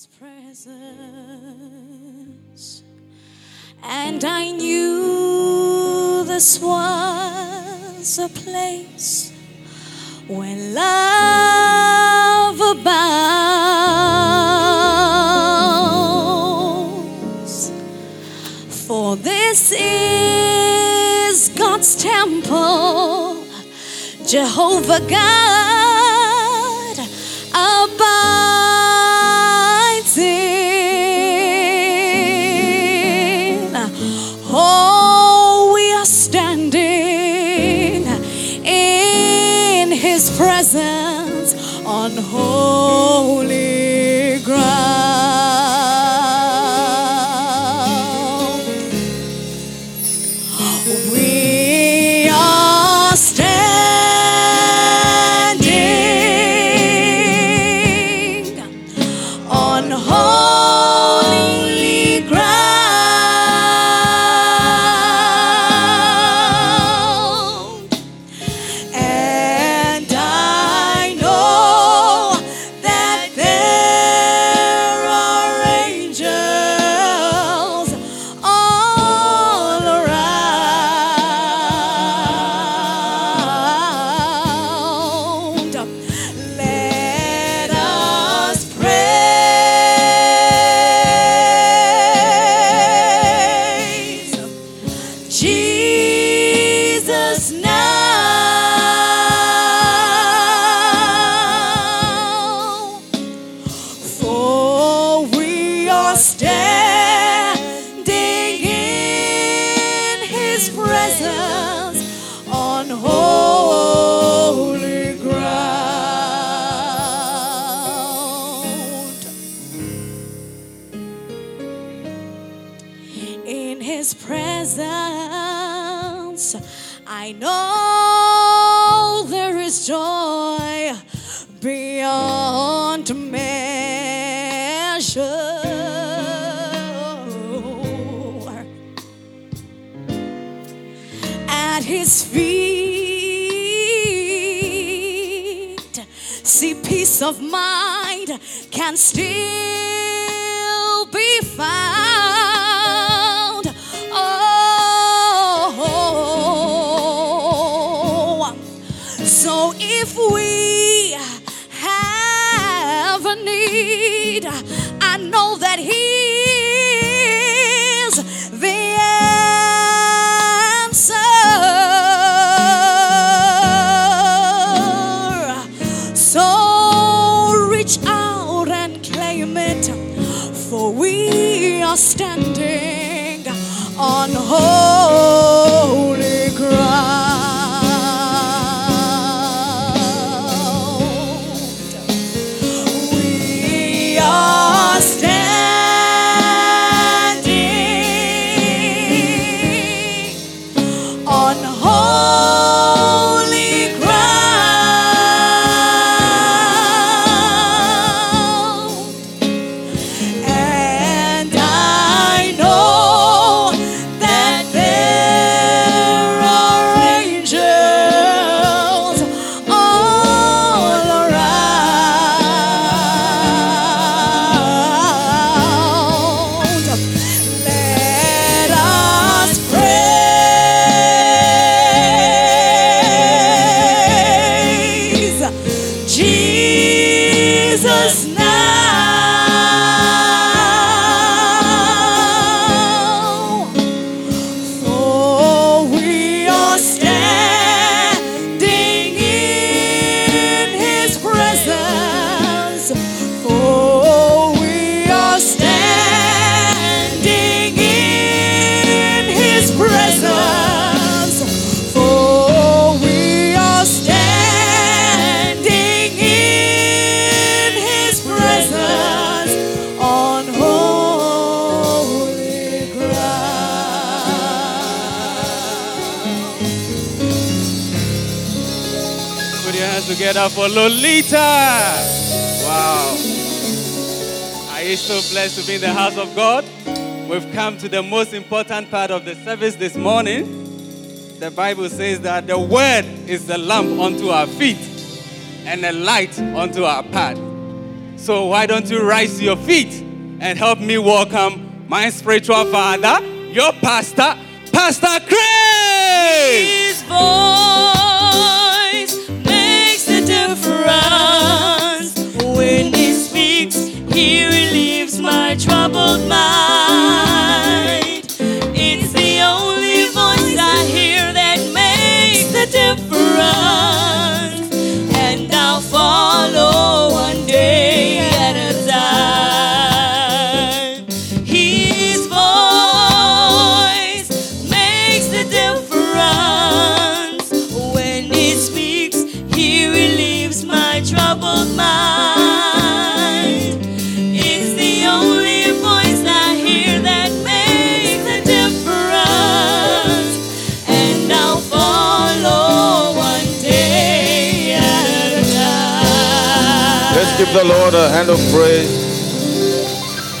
His presence, and I knew this was a place where love abounds. For this is God's temple, Jehovah God so if we have a need, I know that He for Lolita. Wow. Are you so blessed to be in the house of God? We've come to the most important part of the service this morning. The Bible says that the word is a lamp unto our feet and a light unto our path. So why don't you rise to your feet and help me welcome my spiritual father, your pastor, Pastor Craig. Give the Lord a hand of praise.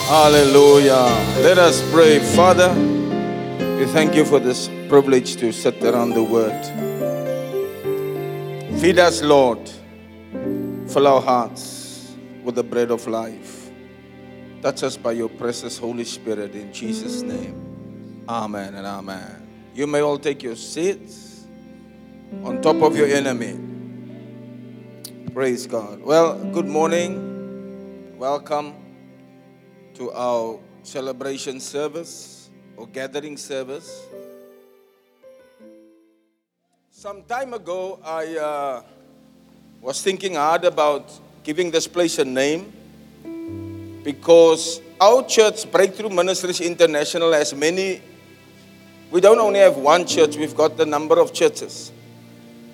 Hallelujah. Let us pray. Father, we thank you for this privilege to sit around the word. Feed us, Lord. Fill our hearts with the bread of life. Touch us by your precious Holy Spirit in Jesus' name. Amen and amen. You may all take your seats on top of your enemy. Praise God. Well, good morning. Welcome to our celebration service or gathering service. Some time ago, I uh, was thinking hard about giving this place a name because our church, Breakthrough Ministries International, has many. We don't only have one church, we've got the number of churches.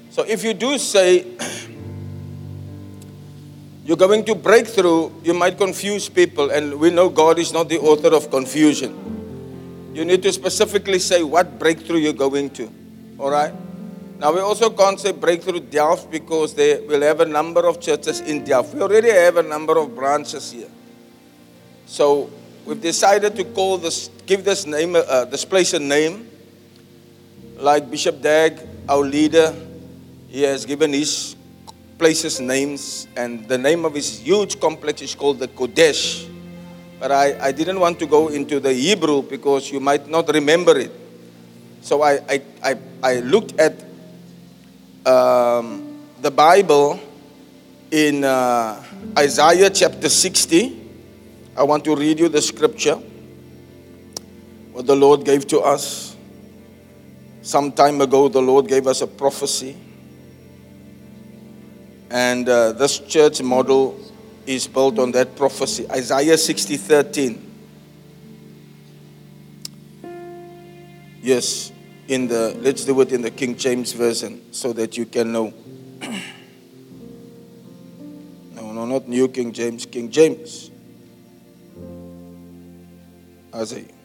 So if you do say, you're going to break through, you might confuse people, and we know God is not the author of confusion. You need to specifically say what breakthrough you're going to. All right? Now, we also can't say breakthrough Delft because they will have a number of churches in Delft. We already have a number of branches here. So, we've decided to call this, give this name, uh, this place a name. Like Bishop Dag, our leader, he has given his places names, and the name of his huge complex is called the Qodesh. But I, I didn't want to go into the Hebrew because you might not remember it. So I, I, I, I looked at um, the Bible in uh, Isaiah chapter 60. I want to read you the scripture, what the Lord gave to us. Some time ago, the Lord gave us a prophecy. And uh, this church model is built on that prophecy. Isaiah 60 13. Yes, in the let's do it in the King James version so that you can know. no, no, not New King James, King James. Isaiah.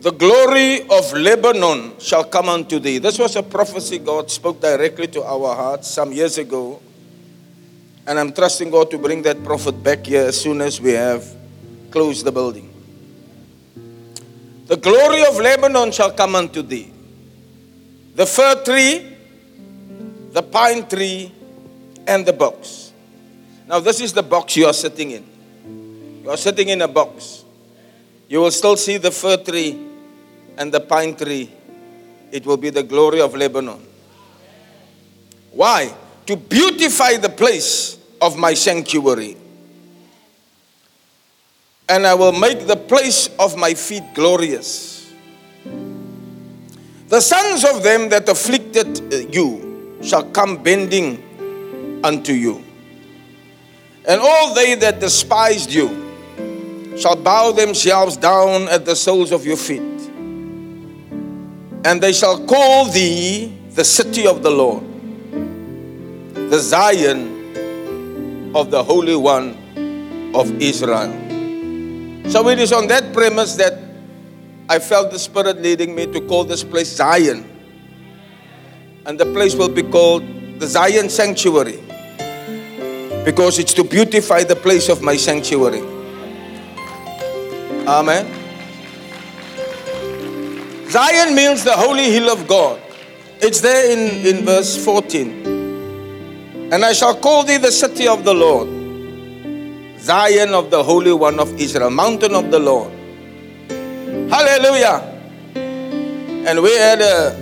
The glory of Lebanon shall come unto thee. This was a prophecy God spoke directly to our hearts some years ago. And I'm trusting God to bring that prophet back here as soon as we have closed the building. The glory of Lebanon shall come unto thee. The fir tree, the pine tree, and the box. Now, this is the box you are sitting in. You are sitting in a box. You will still see the fir tree and the pine tree. It will be the glory of Lebanon. Why? To beautify the place of my sanctuary. And I will make the place of my feet glorious. The sons of them that afflicted uh, you shall come bending unto you. And all they that despised you shall bow themselves down at the soles of your feet. And they shall call thee the city of the Lord, the Zion of the Holy One of Israel. So it is on that premise that I felt the Spirit leading me to call this place Zion. And the place will be called the Zion Sanctuary because it's to beautify the place of my sanctuary. Amen. Zion means the holy hill of God. It's there in, in verse 14. And I shall call thee the city of the Lord, Zion of the Holy One of Israel, mountain of the Lord. Hallelujah. And we had a,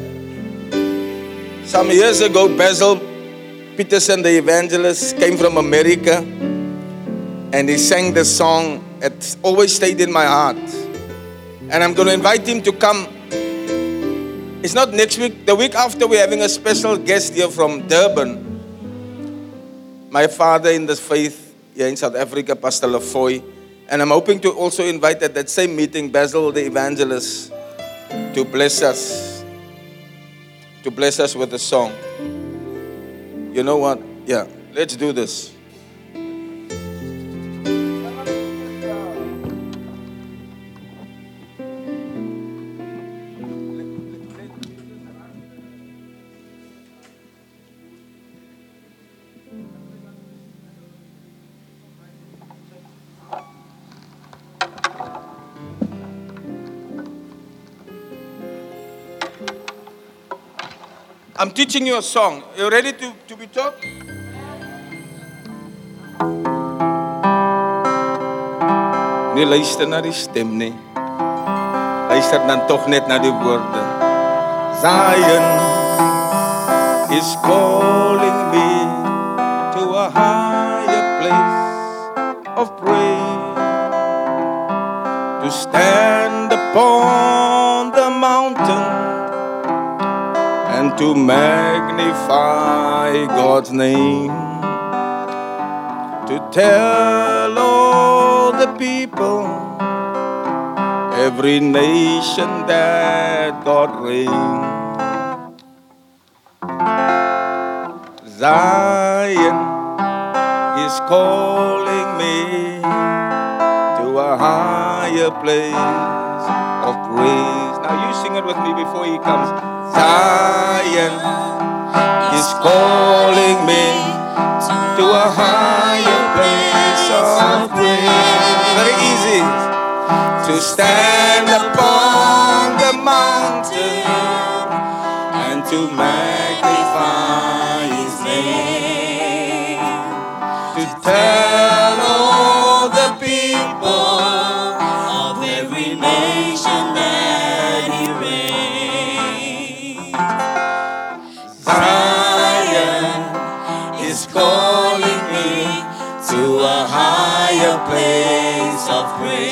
some years ago, Basil Peterson, the evangelist, came from America and he sang this song. It always stayed in my heart. And I'm going to invite him to come. It's not next week, the week after, we're having a special guest here from Durban. My father in the faith here in South Africa, Pastor Lafoy. And I'm hoping to also invite at that same meeting Basil, the evangelist, to bless us. To bless us with a song. You know what? Yeah, let's do this. Teaching you a song. Are You ready to, to be taught? Nee, luister na die stem nie. Luister dan tog net na die woorde. Zion is calling to magnify God's name. To tell all the people, every nation that God reigns. Zion is calling me to a higher place of praise. Now you sing it with me before he comes. Zion is calling me to a higher place of praise. Very easy to stand upon the mountain and to magnify his name. To tell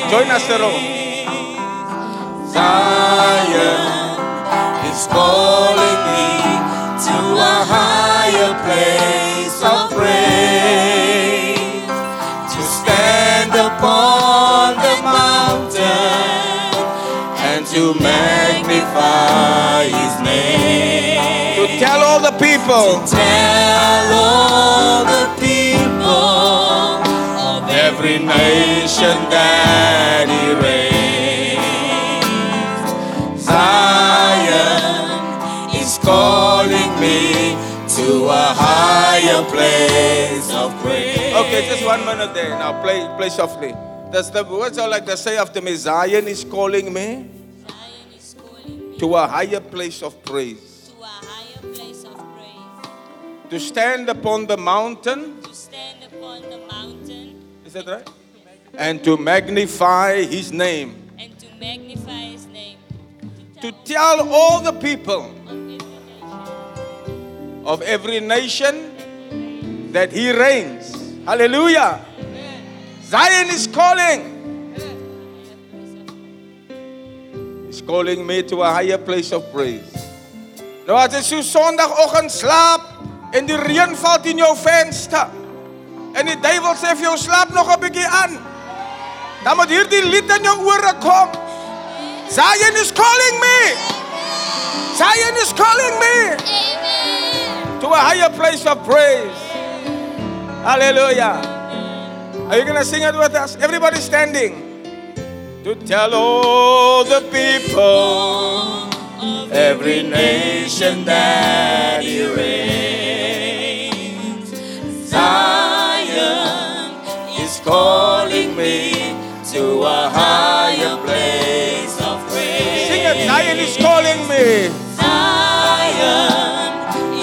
Join us, Jerome. Zion is calling me to a higher place of praise. To stand upon the mountain and to magnify his name. To tell all the people. Every nation that he reigns. Zion is calling me to a higher place of praise. Okay, just one minute there. Now play, play softly. That's the words I like to say after me. Zion is calling me Zion is calling me to a higher place of praise. to a higher place of praise. To stand upon the mountain, To stand upon the mountain is that right? And to magnify his name. and to magnify his name. To tell all the people of every nation of every nation that he reigns. Hallelujah. Zion is calling. He's calling me to a higher place of praise. Nou as jy so Sondagoggend slaap en die reën val in jou venster en die duiwel sê vir jou slaap nog 'n bietjie aan. Dan moet hierdie lied in jou ore kom. Zion is calling me. Zion is calling me to a higher place of praise. Hallelujah. Are you going to sing it with us? Everybody standing. To tell all the people, every nation that he reigns. Zion to a higher place of grace. Sing it, Zion is calling me. Zion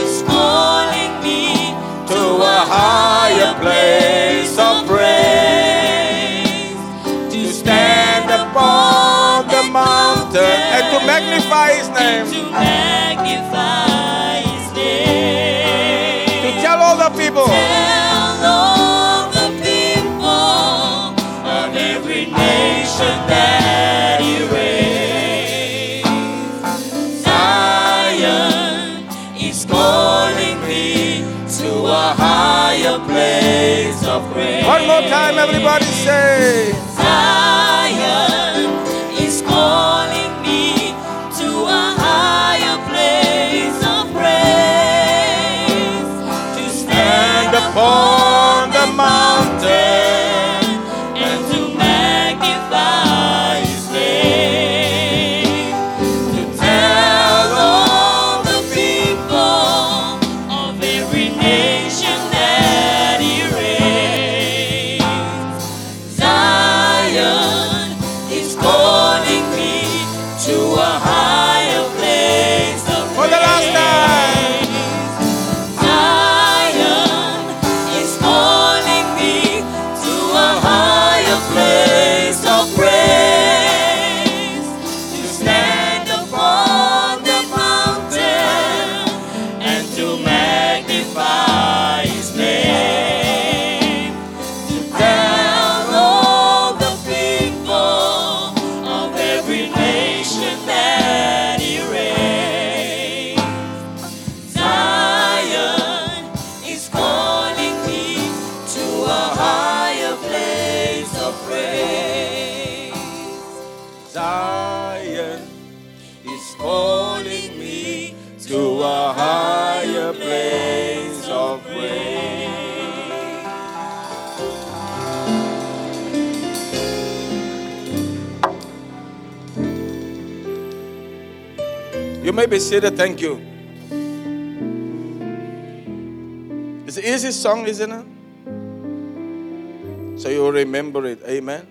is calling me to a higher place of praise. To stand upon the mountain and to magnify His name. To magnify His name. To tell all the people. One more time, everybody say. May thank you. It's an easy song, isn't it? So you'll remember it. Amen.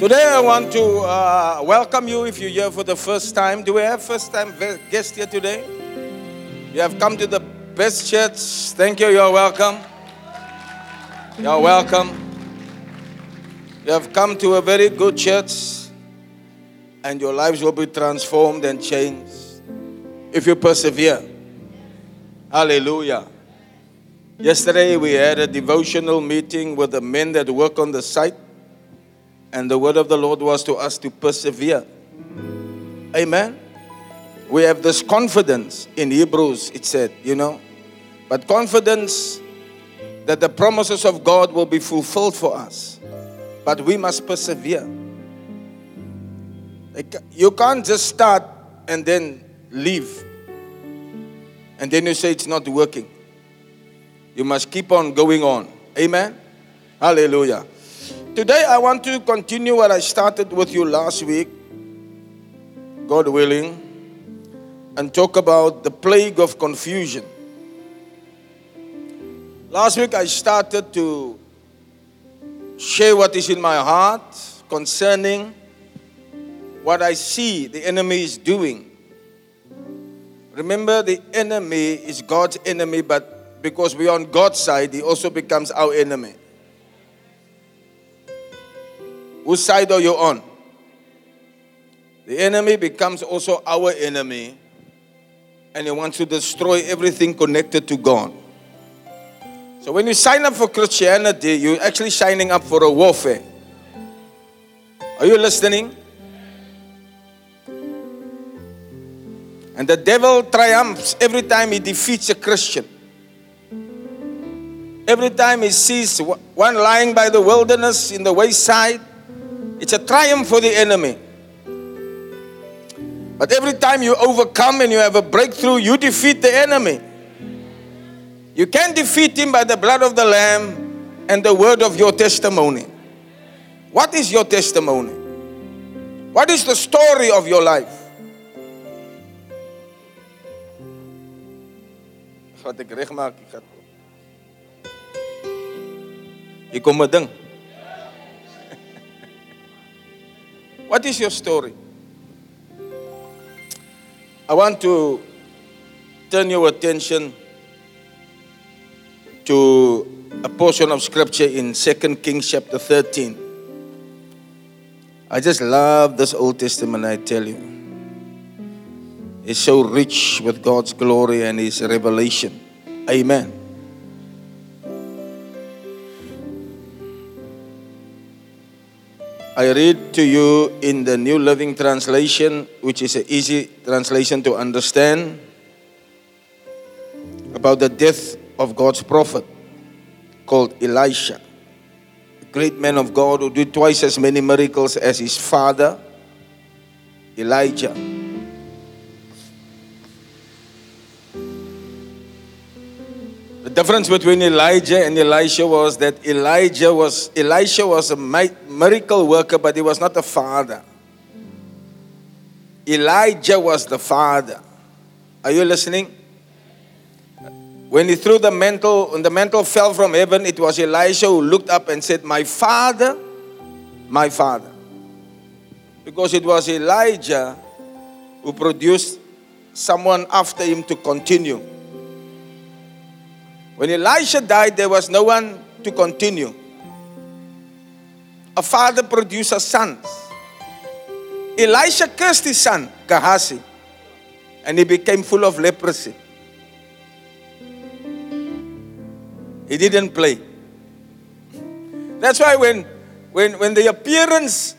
Today I want to uh, welcome you if you're here for the first time. Do we have first time ve- guest here today? You have come to the best church. Thank you. You're welcome. You're welcome. You have come to a very good church and your lives will be transformed and changed if you persevere. Hallelujah. Yesterday we had a devotional meeting with the men that work on the site. And the word of the Lord was to us to persevere. Amen. We have this confidence in Hebrews, it said, you know, but confidence that the promises of God will be fulfilled for us. But we must persevere. You can't just start and then leave. And then you say it's not working. You must keep on going on. Amen. Hallelujah. Today, I want to continue what I started with you last week, God willing, and talk about the plague of confusion. Last week, I started to share what is in my heart concerning what I see the enemy is doing. Remember, the enemy is God's enemy, but because we're on God's side, he also becomes our enemy. Whose side are you on? The enemy becomes also our enemy, and he wants to destroy everything connected to God. So when you sign up for Christianity, you're actually signing up for a warfare. Are you listening? And the devil triumphs every time he defeats a Christian. Every time he sees one lying by the wilderness in the wayside, it's a triumph for the enemy. But every time you overcome and you have a breakthrough, you defeat the enemy. You can defeat him by the blood of the Lamb and the word of your testimony. What is your testimony? What is the story of your life? Hier kom 'n ding. What is your story? I want to turn your attention to a portion of scripture in 2 Kings chapter 13. I just love this Old Testament, I tell you. It's so rich with God's glory and His revelation. Amen. I read to you in the New Living Translation, which is an easy translation to understand, about the death of God's prophet called Elisha, a great man of God who did twice as many miracles as his father, Elijah. The difference between Elijah and Elisha was that Elijah was Elisha was a miracle worker, but he was not a father. Elijah was the father. Are you listening? When he threw the mantle, when the mantle fell from heaven, it was Elisha who looked up and said, My father, my father. Because it was Elijah who produced someone after him to continue. When Elisha died, there was no one to continue. A father produces sons. Elisha cursed his son, Gehazi, and he became full of leprosy. He didn't play. That's why when, when, when the appearance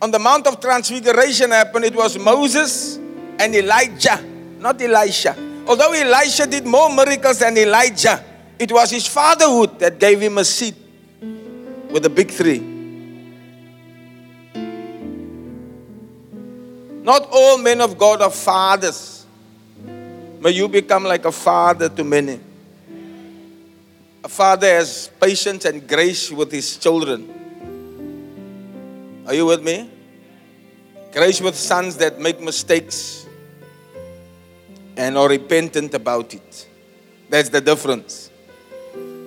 on the Mount of Transfiguration happened, it was Moses and Elijah, not Elisha. Although Elisha did more miracles than Elijah, it was his fatherhood that gave him a seat with the big three. Not all men of God are fathers. May you become like a father to many. A father has patience and grace with his children. Are you with me? Grace with sons that make mistakes and are repentant about it. That's the difference.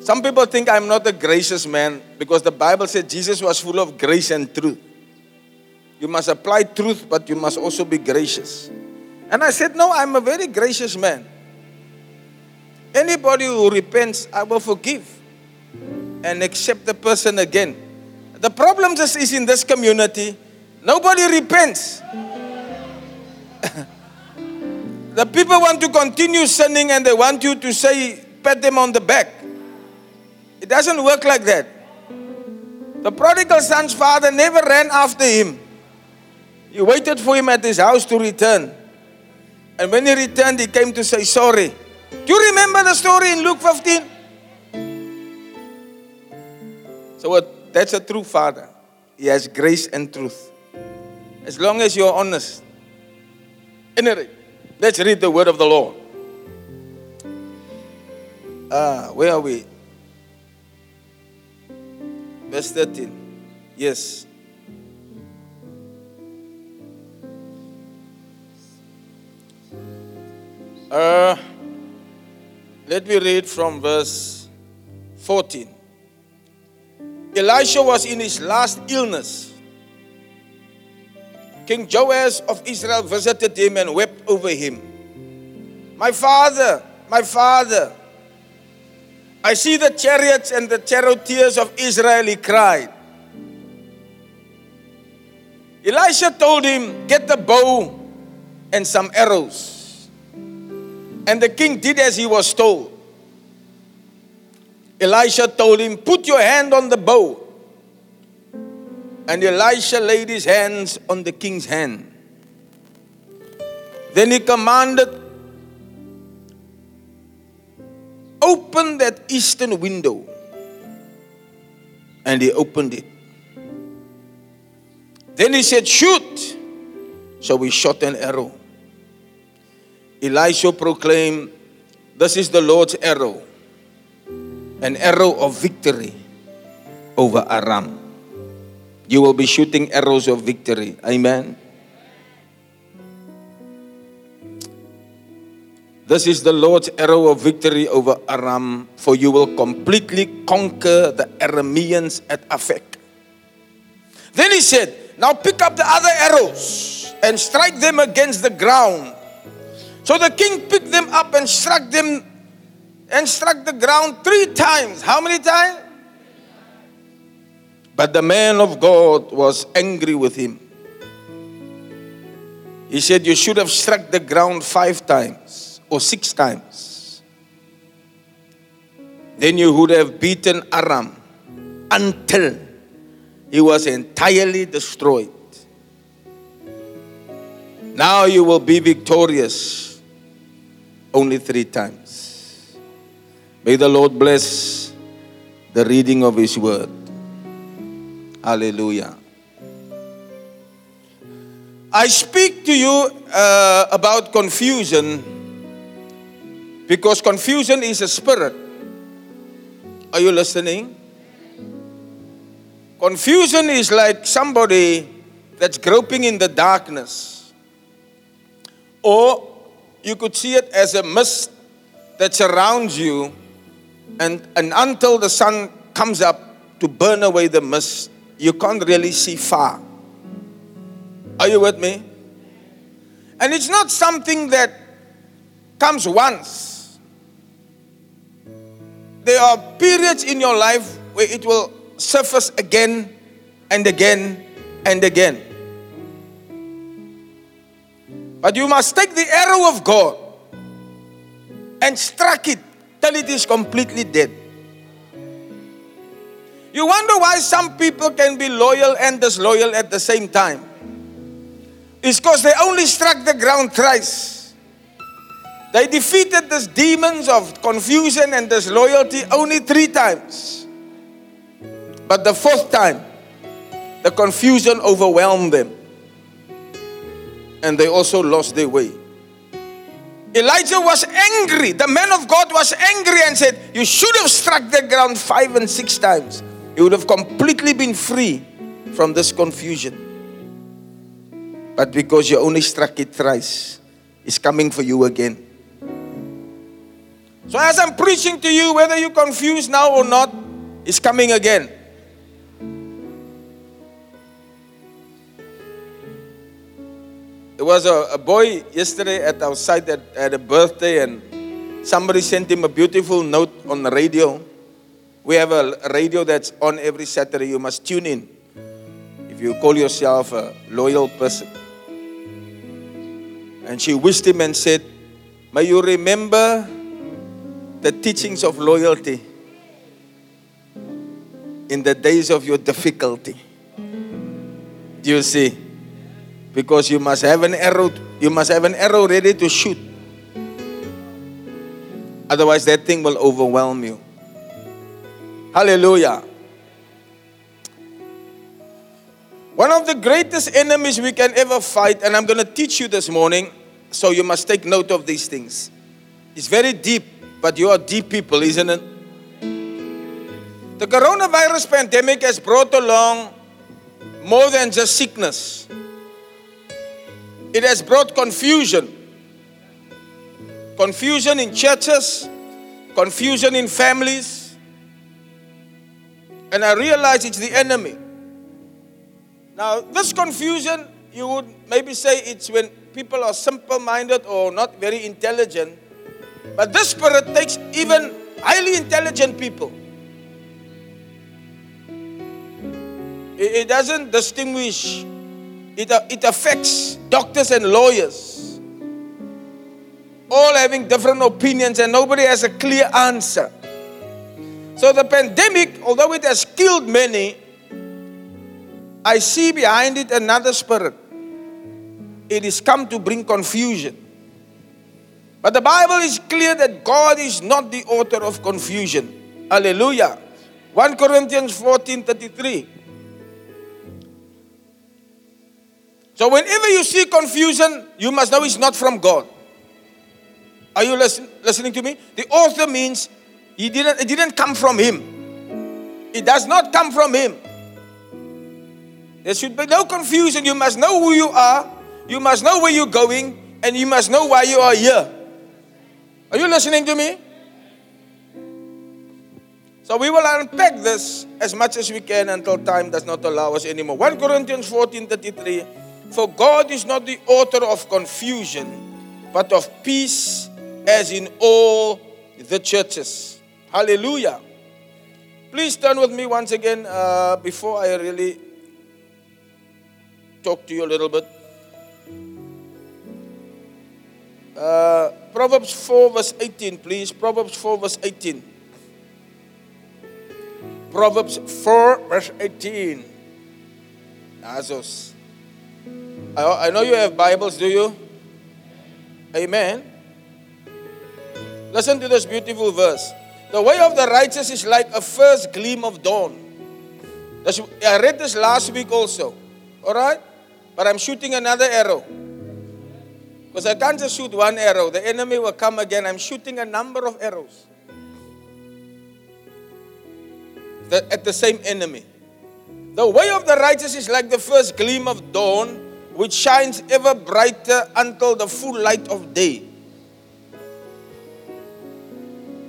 Some people think I'm not a gracious man because the Bible said Jesus was full of grace and truth. You must apply truth, but you must also be gracious. And I said, No, I'm a very gracious man. Anybody who repents, I will forgive and accept the person again. The problem just is in this community, nobody repents. the people want to continue sinning and they want you to say, pat them on the back. It doesn't work like that. The prodigal son's father never ran after him. He waited for him at his house to return. And when he returned, he came to say sorry. Do you remember the story in Luke 15? So what, that's a true father. He has grace and truth. As long as you're honest. Anyway, let's read the word of the Lord. Ah, where are we? Verse 13. Yes. Uh, let me read from verse 14. Elisha was in his last illness. King Joash of Israel visited him and wept over him. My father, my father, I see the chariots and the charioteers of Israel, he cried. Elisha told him, Get the bow and some arrows. And the king did as he was told. Elisha told him, Put your hand on the bow. And Elisha laid his hands on the king's hand. Then he commanded Open that eastern window. And he opened it. Then he said, Shoot. So we shot an arrow. Elisha proclaimed, This is the Lord's arrow, an arrow of victory over Aram. You will be shooting arrows of victory. Amen. This is the Lord's arrow of victory over Aram, for you will completely conquer the Arameans at Aphek. Then he said, Now pick up the other arrows and strike them against the ground. So the king picked them up and struck them and struck the ground three times. How many times? But the man of God was angry with him. He said, You should have struck the ground five times or six times. Then you would have beaten Aram until he was entirely destroyed. Now you will be victorious only three times. May the Lord bless the reading of His word. Hallelujah. I speak to you uh, about confusion because confusion is a spirit. Are you listening? Confusion is like somebody that's groping in the darkness. Or you could see it as a mist that surrounds you, and, and until the sun comes up to burn away the mist, you can't really see far. Are you with me? And it's not something that comes once. There are periods in your life where it will surface again and again and again. But you must take the arrow of God and strike it till it is completely dead. You wonder why some people can be loyal and disloyal at the same time. It's because they only struck the ground thrice. They defeated these demons of confusion and disloyalty only three times. But the fourth time, the confusion overwhelmed them. And they also lost their way. Elijah was angry. The man of God was angry and said, You should have struck the ground five and six times. You would have completely been free from this confusion. But because you only struck it thrice, it's coming for you again. So, as I'm preaching to you, whether you're confused now or not, it's coming again. There was a, a boy yesterday at our site that had a birthday, and somebody sent him a beautiful note on the radio. We have a, a radio that's on every Saturday. You must tune in if you call yourself a loyal person. And she wished him and said, May you remember the teachings of loyalty in the days of your difficulty. Do you see? Because you must have an arrow, you must have an arrow ready to shoot. Otherwise, that thing will overwhelm you. Hallelujah. One of the greatest enemies we can ever fight, and I'm going to teach you this morning, so you must take note of these things. It's very deep, but you are deep people, isn't it? The coronavirus pandemic has brought along more than just sickness, it has brought confusion. Confusion in churches, confusion in families. And I realize it's the enemy. Now, this confusion, you would maybe say it's when people are simple minded or not very intelligent. But this spirit takes even highly intelligent people. It, doesn't distinguish, it, uh, it affects doctors and lawyers. All having different opinions, and nobody has a clear answer. So, the pandemic, although it has killed many, I see behind it another spirit. It is come to bring confusion. But the Bible is clear that God is not the author of confusion. Hallelujah. 1 Corinthians 14 33. So, whenever you see confusion, you must know it's not from God. Are you listen, listening to me? The author means he didn't, it didn't come from him. It does not come from him. There should be no confusion. You must know who you are, you must know where you're going, and you must know why you are here. Are you listening to me? So we will unpack this as much as we can until time does not allow us anymore. 1 Corinthians 14 33. For God is not the author of confusion, but of peace, as in all the churches. Hallelujah. Please turn with me once again uh, before I really talk to you a little bit. Uh, Proverbs 4, verse 18, please. Proverbs 4, verse 18. Proverbs 4, verse 18. Azos. I, I know you have Bibles, do you? Amen. Listen to this beautiful verse. The way of the righteous is like a first gleam of dawn. I read this last week also. All right? But I'm shooting another arrow. Because I can't just shoot one arrow. The enemy will come again. I'm shooting a number of arrows the, at the same enemy. The way of the righteous is like the first gleam of dawn, which shines ever brighter until the full light of day.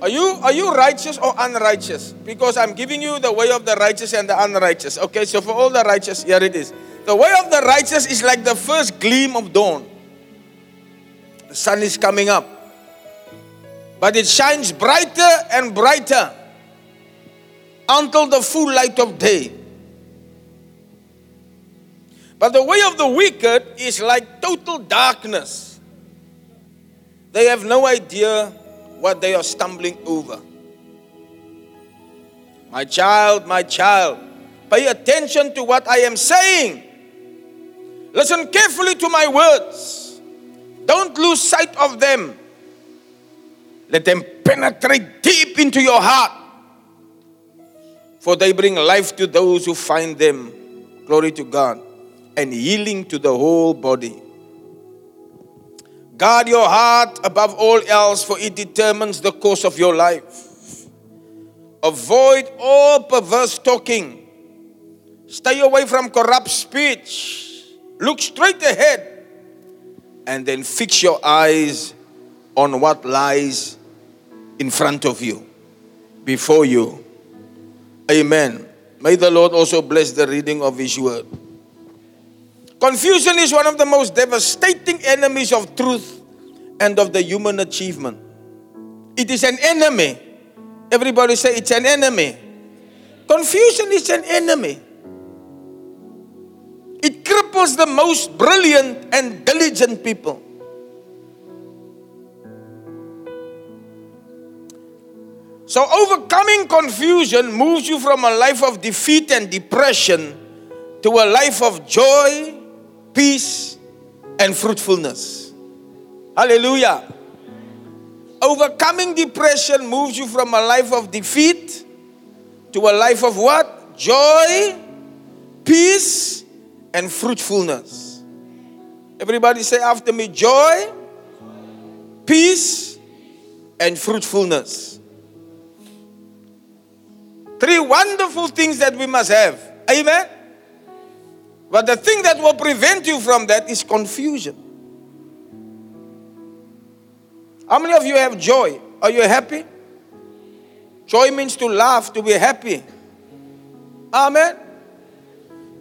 Are you, are you righteous or unrighteous? Because I'm giving you the way of the righteous and the unrighteous. Okay, so for all the righteous, here it is. The way of the righteous is like the first gleam of dawn. The sun is coming up, but it shines brighter and brighter until the full light of day. But the way of the wicked is like total darkness. They have no idea what they are stumbling over. My child, my child, pay attention to what I am saying. Listen carefully to my words. Don't lose sight of them. Let them penetrate deep into your heart. For they bring life to those who find them. Glory to God. And healing to the whole body. Guard your heart above all else, for it determines the course of your life. Avoid all perverse talking. Stay away from corrupt speech. Look straight ahead and then fix your eyes on what lies in front of you, before you. Amen. May the Lord also bless the reading of His word. Confusion is one of the most devastating enemies of truth and of the human achievement. It is an enemy. Everybody say it's an enemy. Confusion is an enemy. Cripples the most brilliant and diligent people. So, overcoming confusion moves you from a life of defeat and depression to a life of joy, peace, and fruitfulness. Hallelujah. Overcoming depression moves you from a life of defeat to a life of what? Joy, peace, and fruitfulness. Everybody say after me joy, peace, and fruitfulness. Three wonderful things that we must have. Amen. But the thing that will prevent you from that is confusion. How many of you have joy? Are you happy? Joy means to laugh, to be happy. Amen.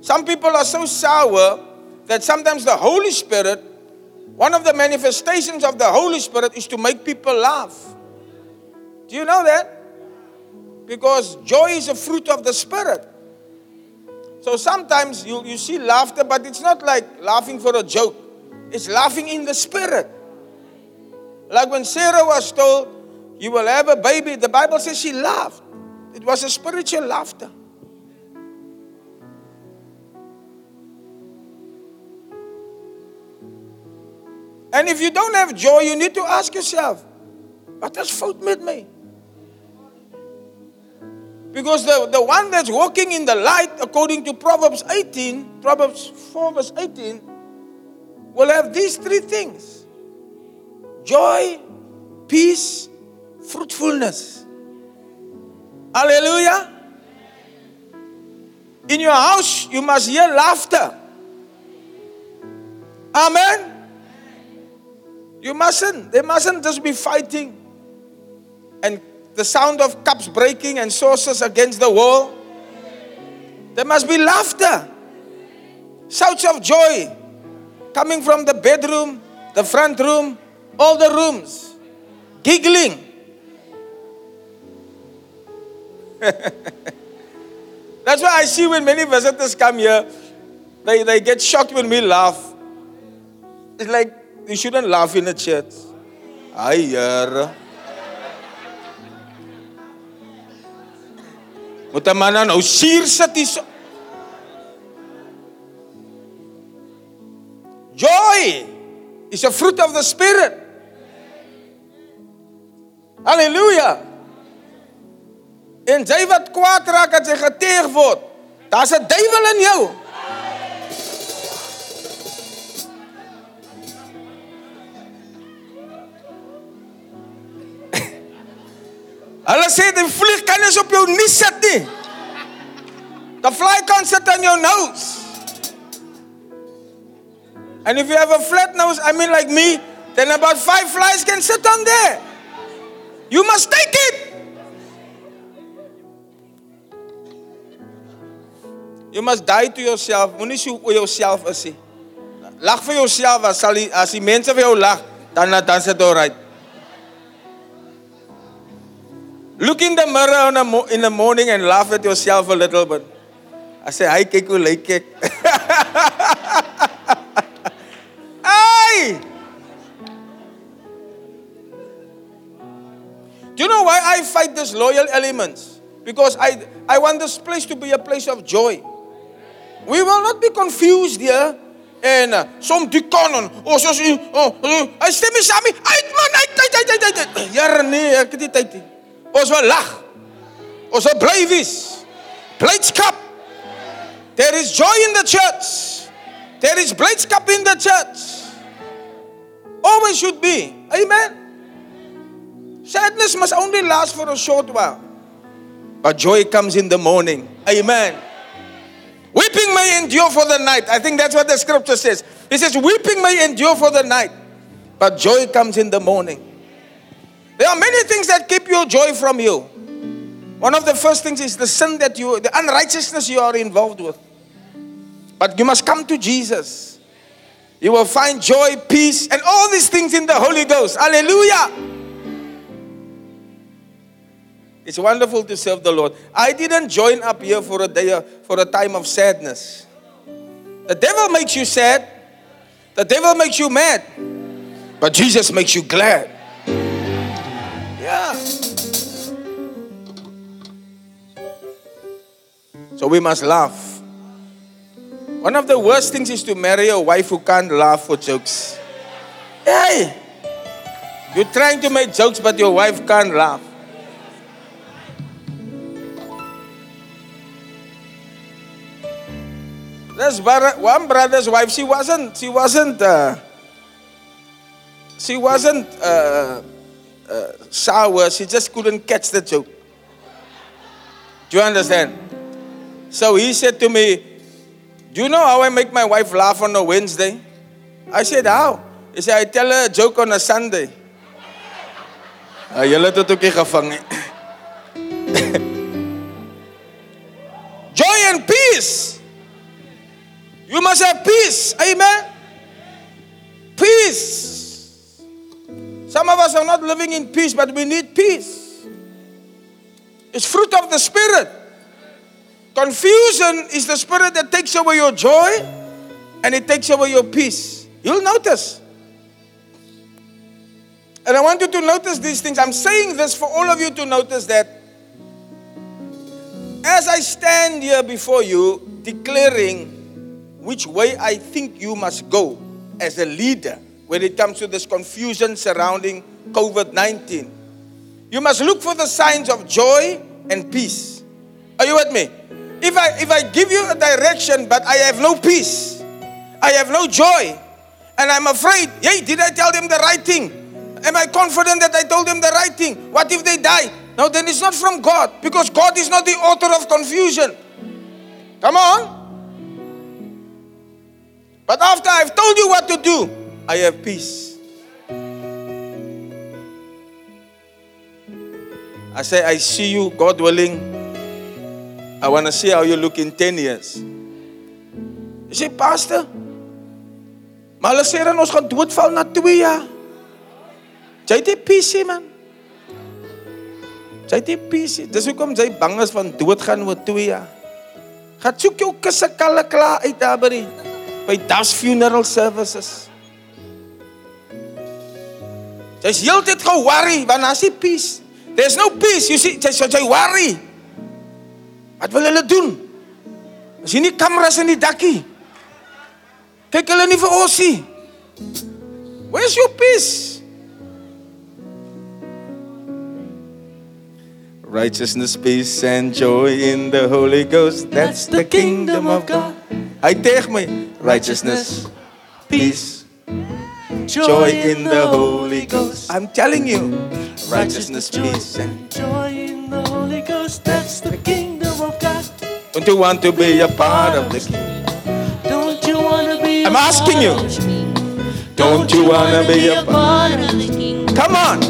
Some people are so sour that sometimes the Holy Spirit, one of the manifestations of the Holy Spirit is to make people laugh. Do you know that? Because joy is a fruit of the Spirit. So sometimes you, you see laughter, but it's not like laughing for a joke, it's laughing in the Spirit. Like when Sarah was told, You will have a baby, the Bible says she laughed. It was a spiritual laughter. And if you don't have joy, you need to ask yourself, What has fout met me? Because the, the one that's walking in the light, according to Proverbs 18, Proverbs 4, verse 18, will have these three things joy, peace, fruitfulness. Hallelujah. In your house, you must hear laughter. Amen. You mustn't. They mustn't just be fighting and the sound of cups breaking and saucers against the wall. There must be laughter, shouts of joy coming from the bedroom, the front room, all the rooms, giggling. That's why I see when many visitors come here, they, they get shocked when we laugh. It's like you shouldn't laugh in a church. Ai, Here. Moet 'n man nou suur sit hier. so- Joy is a fruit of the spirit. Halleluja. En jy wat kwaad raak as jy geteeg word, daar's 'n duiwel in jou. Hulle sê die vlieg kan nie op jou nie sit nie. The fly can't sit on your nose. And if you have a flat nose, I mean like me, then about five flies can sit on there. You must take it. You must die to yourself. Moenie so oor jouself is nie. Lag vir jouself as sal as die mense vir jou lag, dan dan sit dit. Look in the mirror in the, mo- in the morning and laugh at yourself a little bit. I say, "Hi, kyk hoe lyk ek." Hey! Do you know why I fight these loyal elements? Because I, I want this place to be a place of joy. We will not be confused here. En uh, som kanon, ons oh, oh, hy stem nie saam nie. Tyd nie. Ons wil lag. Ons wil bly wees. Blydskap. There is joy in the church. There is blydskap in the church. Always should be. Amen. Sadness must only last for a short while. But joy comes in the morning. Amen. Weeping may endure for the night. I think that's what the scripture says. It says, Weeping may endure for the night, but joy comes in the morning. There are many things that keep your joy from you. One of the first things is the sin that you, the unrighteousness you are involved with. But you must come to Jesus. You will find joy, peace, and all these things in the Holy Ghost. Hallelujah. It's wonderful to serve the Lord. I didn't join up here for a day for a time of sadness. The devil makes you sad. The devil makes you mad. But Jesus makes you glad. So we must laugh. One of the worst things is to marry a wife who can't laugh for jokes. Hey! You're trying to make jokes, but your wife can't laugh. There's one brother's wife. She wasn't. She wasn't. Uh, she wasn't uh, uh, sour. She just couldn't catch the joke. Do you understand? So he said to me, "Do you know how I make my wife laugh on a Wednesday?" I said, "How?" He said, "I tell her a joke on a Sunday." Joy and peace. You must have peace. Amen. Peace. Some of us are not living in peace, but we need peace. It's fruit of the Spirit. Confusion is the spirit that takes away your joy and it takes away your peace. You'll notice. And I want you to notice these things. I'm saying this for all of you to notice that as I stand here before you, declaring which way I think you must go as a leader when it comes to this confusion surrounding COVID 19. You must look for the signs of joy and peace. Are you with me? If I, if I give you a direction but I have no peace, I have no joy, and I'm afraid, hey, did I tell them the right thing? Am I confident that I told them the right thing? What if they die? No, then it's not from God because God is not the author of confusion. Come on. But after I've told you what to do, I have peace. I say, I see you, God willing. I want to see how you look in 10 years. You say, Pastor, maar hulle sê dan ons gaan doodval na 2 jaar. Jy nie peace nie, man. Jy nie peace nie. Dis hoekom jy bang is van doodgaan oor 2 jaar. Gaan soek jou kusse kalle klaar uit daar by die by Das Funeral Services. Sy's heeltyd ge-worry want daar's nie peace. There's no peace. You see, sy sy worry. Wat wil hulle doen? As jy nie kameras in die dakkie. Kyk hulle nie vir ons nie. Where's your peace? Righteousness, peace and joy in the Holy Ghost. That's the kingdom of God. Hy teg my righteousness, peace, joy in the Holy Ghost. I'm telling you, righteousness, peace, and joy in the Holy Ghost. That's the kingdom. Don't you want to be a part of the kingdom? Don't you want to be? I'm asking you. part of the kingdom? Don't you want to be a part? part of the kingdom? Come on,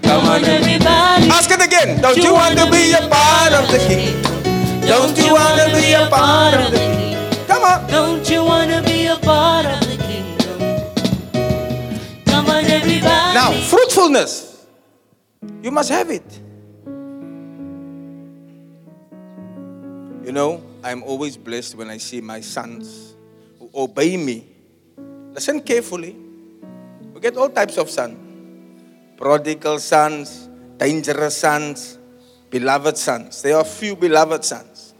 Come on, everybody. ask it again. Don't you want to be a part of the kingdom? Don't you want to be a part of the kingdom? Come on. Don't you want to be a part of the kingdom? Come on, everybody. Now, fruitfulness. You must have it. You know, I'm always blessed when I see my sons who obey me. Listen carefully. We get all types of sons prodigal sons, dangerous sons, beloved sons. There are few beloved sons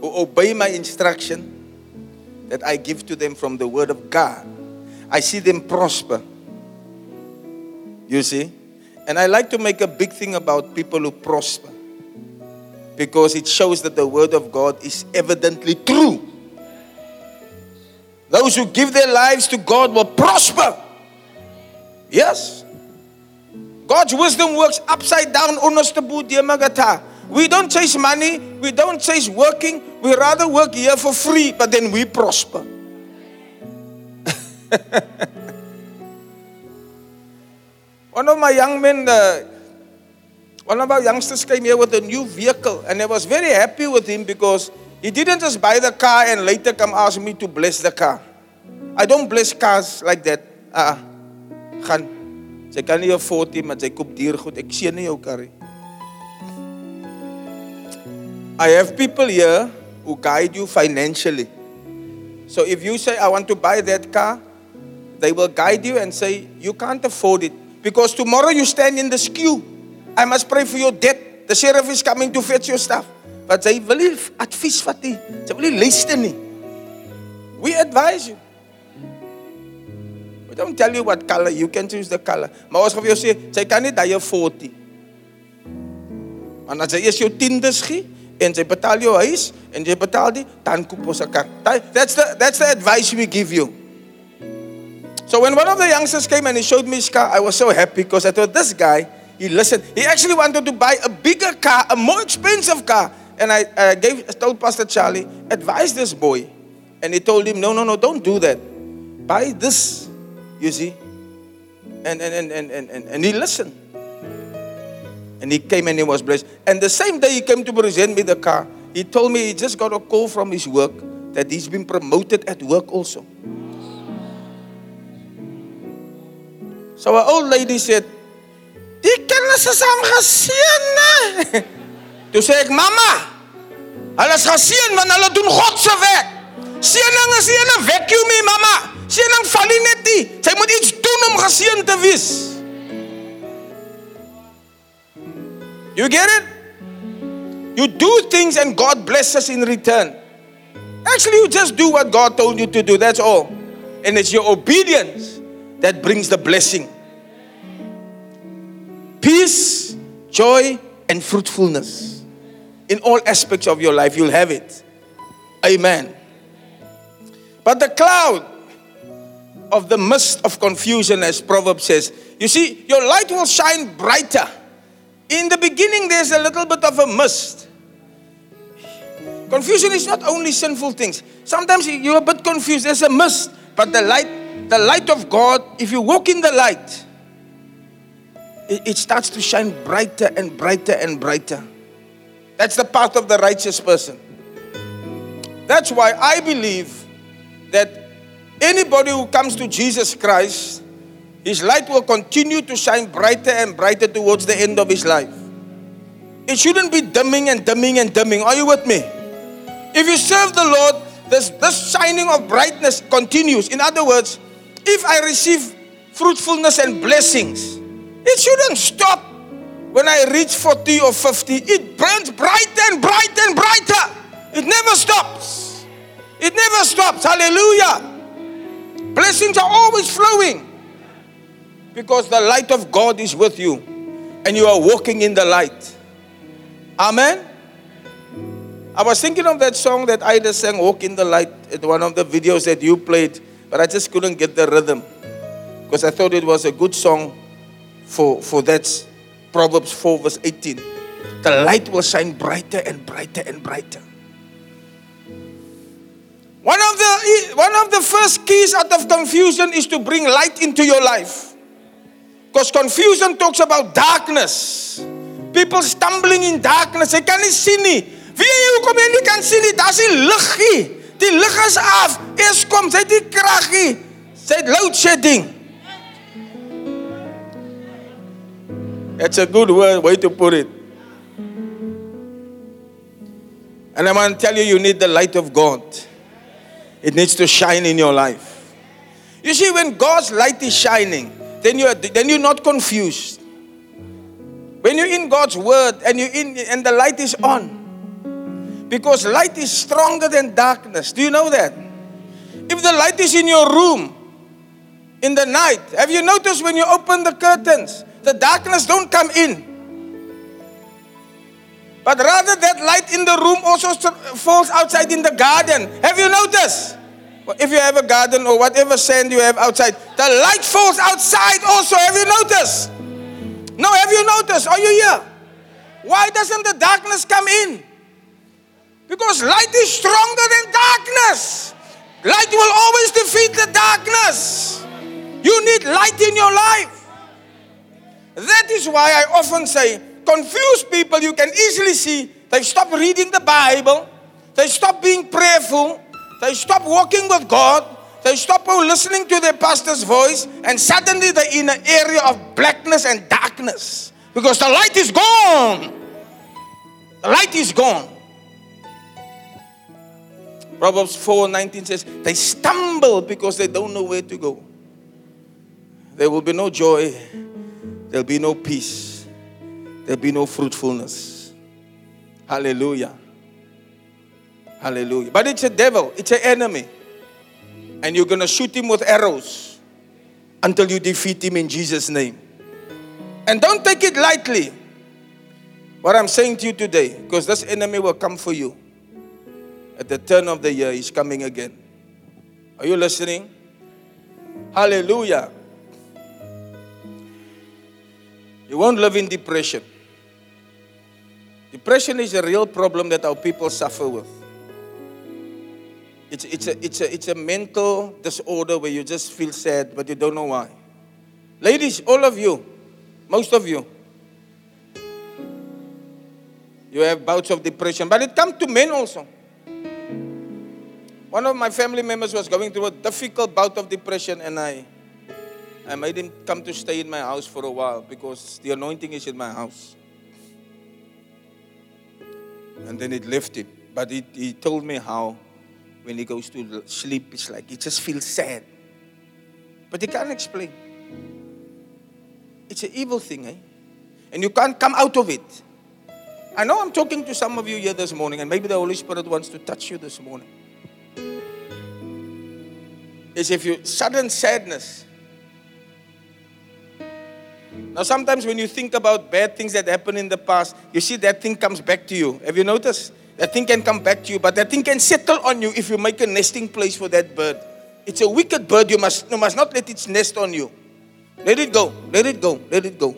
who obey my instruction that I give to them from the Word of God. I see them prosper. You see? And I like to make a big thing about people who prosper because it shows that the Word of God is evidently true. Those who give their lives to God will prosper. Yes. God's wisdom works upside down. We don't chase money, we don't chase working, we rather work here for free, but then we prosper. One of my young men, uh, one of our youngsters came here with a new vehicle, and I was very happy with him because he didn't just buy the car and later come ask me to bless the car. I don't bless cars like that. Ah, uh, gaan. Kan nie nie, maar sy koop duur goed. Ek sien nie jou kar. I have people here who guide you financially. So if you say I want to buy that car, they will guide you and say you can't afford it because tomorrow you stand in the queue. I must pray for your debt. The sheriff is coming to fetch your stuff. But sy wil nie advies vat nie. Sy wil. We advise you. We don't tell you what color you can choose the color. Maar ons gaan vir jou sê, sy kan nie daai 40. Maar as jy eers jou tiendes gee en jy betaal jou huis en jy betaal die dan koop ons 'n kar. That's the that's the advice we give you. So when one of the youngsters came and he showed me his car, I was so happy because I thought this guy, he listened. He actually wanted to buy a bigger car, a more expensive car. And I, I gave told Pastor Charlie, advise this boy. And he told him, no, no, no, don't do that. Buy this, you see. And and and and and, and, he listened. And he came and he was blessed. And the same day he came to present me the car, he told me he just got a call from his work that he's been promoted at work also. So an old lady said, Die kinders is aan geseën. né?" Toe sê ek, "Mamma, hulle is geseën want hulle doen God se werk. Seëning is nie 'n vacuum val nie net nie. Sy moet iets doen om geseën te wees." You get it? You do things and God blesses in return. Actually, you just do what God told you to do. That's all. And it's your obedience that brings the blessing. Peace, joy, and fruitfulness. In all aspects of your life, you'll have it. Amen. But the cloud of the mist of confusion, as Proverbs says, you see, your light will shine brighter. In the beginning, there's a little bit of a mist. Confusion is not only sinful things. Sometimes you're a bit confused. There's a mist, but the light, the light of God, if you walk in the light, it, it starts to shine brighter and brighter and brighter. That's the path of the righteous person. That's why I believe that anybody who comes to Jesus Christ, his light will continue to shine brighter and brighter towards the end of his life. It shouldn't be dimming and dimming and dimming. Are you with me? If you serve the Lord, this, this shining of brightness continues. In other words, if I receive fruitfulness and blessings. It shouldn't stop when I reach 40 or 50. It burns brighter and brighter and brighter. It never stops. It never stops. Hallelujah. Blessings are always flowing because the light of God is with you and you are walking in the light. Amen. I was thinking of that song that Ida sang, Walk in the Light, at one of the videos that you played, but I just couldn't get the rhythm because I thought it was a good song for, for that Proverbs 4, verse 18. The light will shine brighter and brighter and brighter. One of the one of the first keys out of confusion is to bring light into your life. Because confusion talks about darkness. People stumbling in darkness. They can't see nie. Wie jy kom jy nie kan sien nie. Daar's die lig nie. Die lig is af. Eers kom sy die krag nie. Load shedding. It's a good word, way to put it. And I want to tell you, you need the light of God. It needs to shine in your life. You see, when God's light is shining, then you're, then you're not confused. When you're in God's word and you in and the light is on. Because light is stronger than darkness. Do you know that? If the light is in your room in the night, have you noticed when you open the curtains, the darkness don't come in. But rather that light in the room also falls outside in the garden. Have you noticed? If you have a garden or whatever sand you have outside, the light falls outside also. Have you noticed? No, have you noticed? Are you here? Why doesn't the darkness come in? Because light is stronger than darkness. Light will always defeat the darkness. You need light in your life. That is why I often say confused people, you can easily see they stop reading the Bible, they stop being prayerful, they stop walking with God, they stop listening to their pastor's voice, and suddenly they're in an area of blackness and darkness because the light is gone. The light is gone. Proverbs 4 19 says, They stumble because they don't know where to go. There will be no joy, there'll be no peace there'll be no fruitfulness. Hallelujah. Hallelujah. But it's a devil, it's an enemy. And you're going to shoot him with arrows until you defeat him in Jesus' name. And don't take it lightly. What I'm saying to you today, because this enemy will come for you. At the turn of the year, he's coming again. Are you listening? Hallelujah. You won't live in depression. Depression is a real problem that our people suffer with. It's, it's, a, it's, a, it's a mental disorder where you just feel sad, but you don't know why. Ladies, all of you, most of you, you have bouts of depression, but it comes to men also. One of my family members was going through a difficult bout of depression, and I, I made him come to stay in my house for a while because the anointing is in my house. And then it left him. But he, he told me how when he goes to sleep, it's like he just feels sad. But he can't explain. It's an evil thing, eh? And you can't come out of it. I know I'm talking to some of you here this morning, and maybe the Holy Spirit wants to touch you this morning. Is if you sudden sadness. Now, sometimes when you think about bad things that happened in the past, you see that thing comes back to you. Have you noticed? That thing can come back to you, but that thing can settle on you if you make a nesting place for that bird. It's a wicked bird. You must, you must not let its nest on you. Let it go. Let it go. Let it go.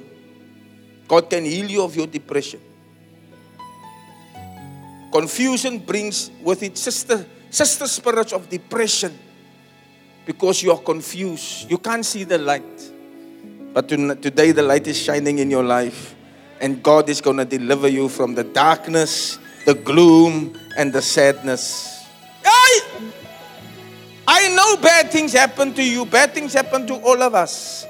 God can heal you of your depression. Confusion brings with it sister, sister spirits of depression because you are confused. You can't see the light. But today the light is shining in your life, and God is going to deliver you from the darkness, the gloom, and the sadness. I, I know bad things happen to you, bad things happen to all of us,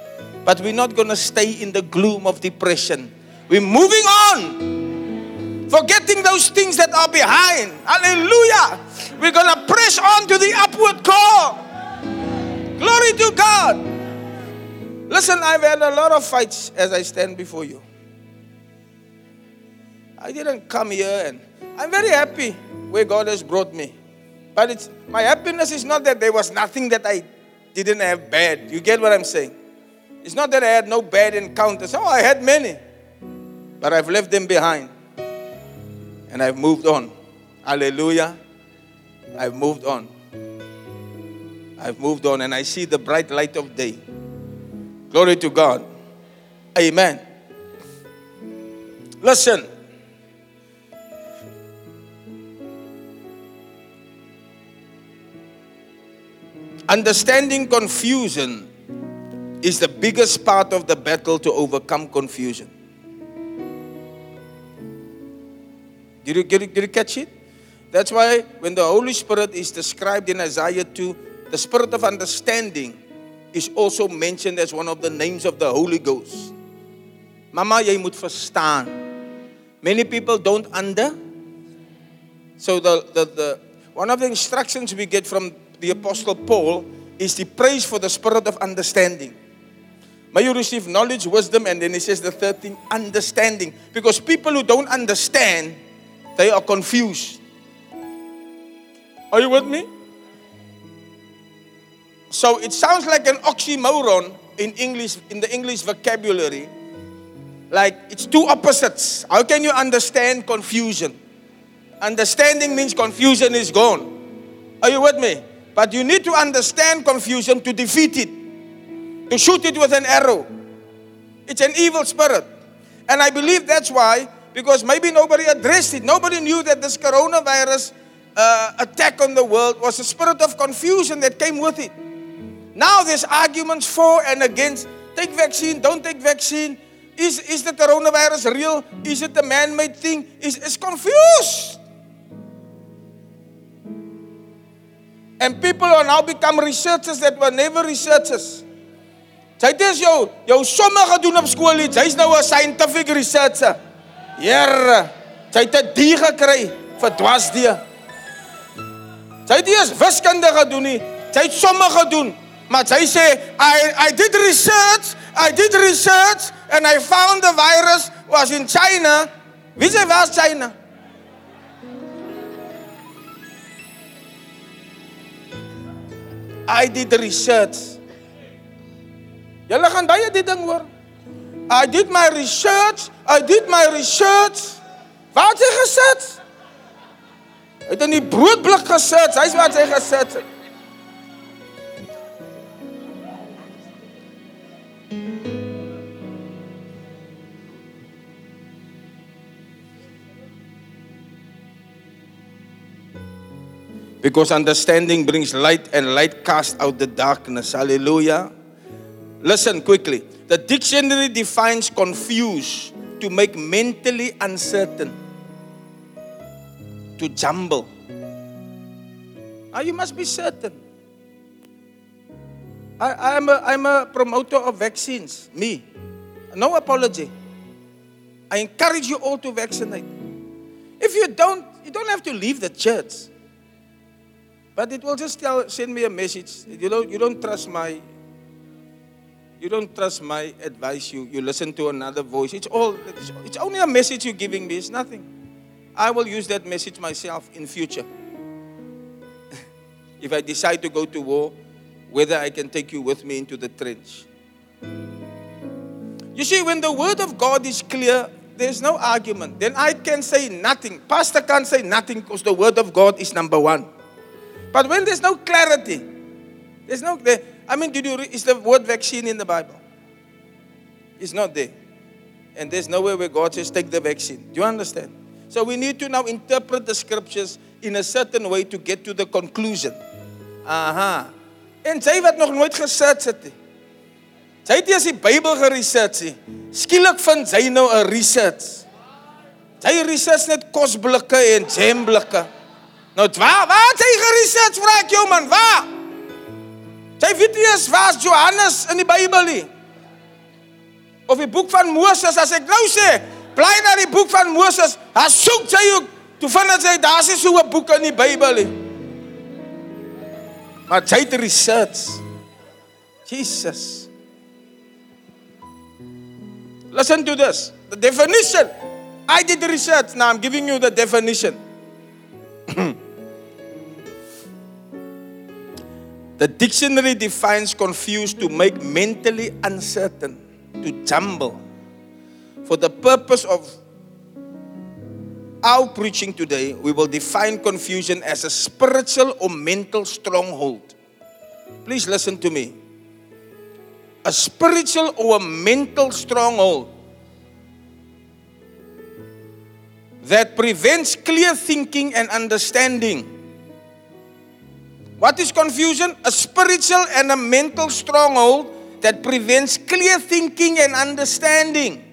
but we're not going to stay in the gloom of depression. We're moving on, forgetting those things that are behind. Hallelujah. We're going to press on to the upward call. Glory to God. Listen, I've had a lot of fights as I stand before you. I didn't come here and I'm very happy where God has brought me. But it's my happiness is not that there was nothing that I didn't have bad. You get what I'm saying? It's not that I had no bad encounters. Oh, I had many. But I've left them behind. And I've moved on. Hallelujah. I've moved on. I've moved on and I see the bright light of day. Glory to God. Amen. Listen. Understanding confusion is the biggest part of the battle to overcome confusion. Did you, did you, did you catch it? That's why when the Holy Spirit is described in Isaiah 2, the Spirit of understanding is also mentioned as one of the names of the Holy Ghost. Mama, jy moet verstaan. Many people don't under. So the, the, the one of the instructions we get from the Apostle Paul is the praise for the spirit of understanding. May you receive knowledge, wisdom, and then he says the third thing, understanding. Because people who don't understand, they are confused. Are you with me? So it sounds like an oxymoron in English, in the English vocabulary. Like it's two opposites. How can you understand confusion? Understanding means confusion is gone. Are you with me? But you need to understand confusion to defeat it, to shoot it with an arrow. It's an evil spirit. And I believe that's why, because maybe nobody addressed it. Nobody knew that this coronavirus uh, attack on the world was a spirit of confusion that came with it. Now there's arguments for and against. Take vaccine, don't take vaccine. Is, is the coronavirus real? Is it a man made thing? Is, it's confused. And people are now become researchers that were never researchers. Sy het eens jou jou somme gedoen op skool iets. Hy's nou 'n scientific researcher. Here, sy het 'n D gekry vir dwarsdee. Sy het eers wiskunde gedoen nie. Sy het somme gedoen. Maar sy sê I I did research, I did research and I found the virus was in China. Wie sê was China? I did research. Julle gaan baie dit ding hoor. I did my research. I did my research. Wat het hy gesit? Hy het in die broodblik gesit. Hy's wat hy gesit het. Because understanding brings light and light casts out the darkness. Hallelujah. Listen quickly. The dictionary defines confuse to make mentally uncertain, to jumble. Now you must be certain. I, I'm, a, I'm a promoter of vaccines, me. No apology. I encourage you all to vaccinate. If you don't, you don't have to leave the church. But it will just tell, send me a message. You don't, you don't trust my, you don't trust my advice. You, you listen to another voice. It's all, it's, it's only a message you're giving me. It's nothing. I will use that message myself in future. if I decide to go to war, whether I can take you with me into the trench. You see, when the word of God is clear, there's no argument. Then I can say nothing. Pastor can't say nothing because the word of God is number one. But when there's no clarity, there's no. I mean, did you read, is the word vaccine in the Bible? It's not there, and there's nowhere where God says take the vaccine. Do you understand? So we need to now interpret the scriptures in a certain way to get to the conclusion. Aha. En sy wat nog nooit gesearch het nie. Sy het eers die Bybel geresearch nie. Skielik vind sy nou 'n research. Sy research net kosblikke en jamblikke. Nou waar waar het hy geresearch vra ek man, waar? Sy weet nie eens Johannes in Bybel nie. Of die boek van Moses as ek nou sê, bly na die boek van Moses, dan soek sy ook toe vind sy daar's nie so 'n boek in die Bybel. Maar sy research. Jesus. Listen to this. The definition. I did research. Now I'm giving you the definition. the dictionary defines confused to make mentally uncertain, to jumble. For the purpose of our preaching today, we will define confusion as a spiritual or mental stronghold. Please listen to me. A spiritual or a mental stronghold that prevents clear thinking and understanding. What is confusion? A spiritual and a mental stronghold that prevents clear thinking and understanding.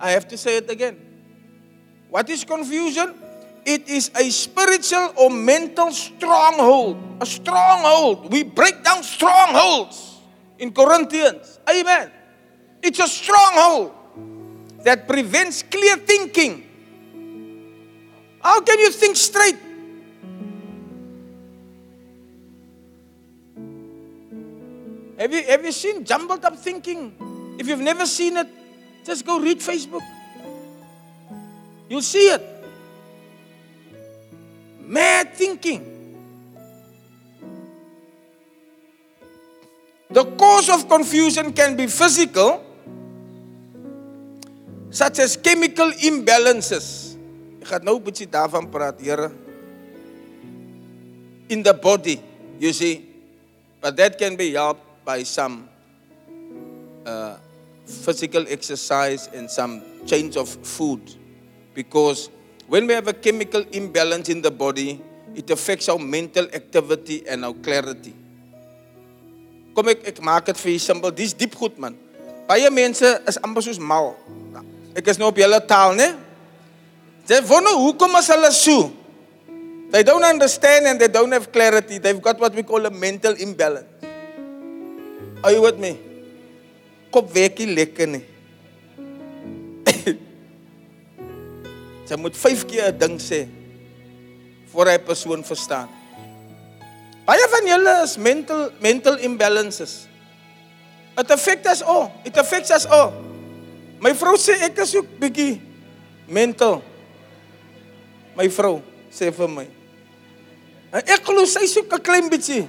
I have to say it again. What is confusion? It is a spiritual or mental stronghold. A stronghold. We break down strongholds in Corinthians. Amen. It's a stronghold that prevents clear thinking. How can you think straight? Have you, have you seen jumbled up thinking? If you've never seen it, just go read Facebook. You'll see it. Mad thinking. The cause of confusion can be physical, such as chemical imbalances. Praat. In the body, you see. But that can be helped by some uh, physical exercise and some change of food. Because when we have a chemical imbalance in the body, it affects our mental activity and our clarity. Kom ek ek maak dit vir julle simpel. Dis diep goed man. Baie mense is amper soos mal. Ek is nou op julle taal, né? Jy wonder hoekom is hulle so? They don't understand and they don't have clarity. They've got what we call a mental imbalance. Are you with me? Kop werk nie lekker nie. Jy moet 5 keer 'n ding sê voor hy persoon verstaan. Baie van julle is mental mental imbalances. It affects us all. It affects us all. My vrou sê ek is ook bietjie mental. My vrou sê vir my. En ek glo sy soek 'n klein bietjie.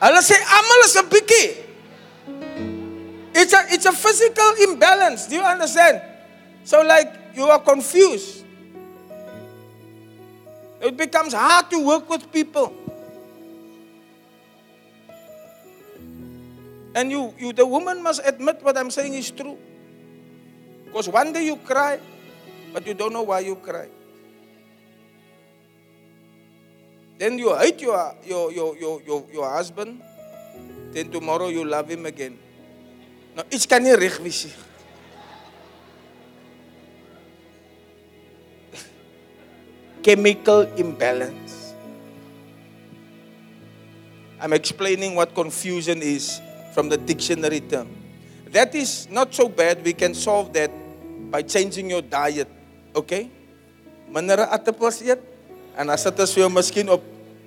Hulle sê almal is 'n bietjie. It's a it's a physical imbalance. Do you understand? So like you are confused. It becomes hard to work with people. And you, you, the woman must admit what I'm saying is true. Because one day you cry, but you don't know why you cry. Then you hate your, your, your, your, your, your husband. Then tomorrow you love him again. Nou, iets kan nie reg wees nie. Chemical imbalance. I'm explaining what confusion is from the dictionary term. That is not so bad. We can solve that by changing your diet. Okay? Minder aardappels eet en dan sit ons vir jou miskien op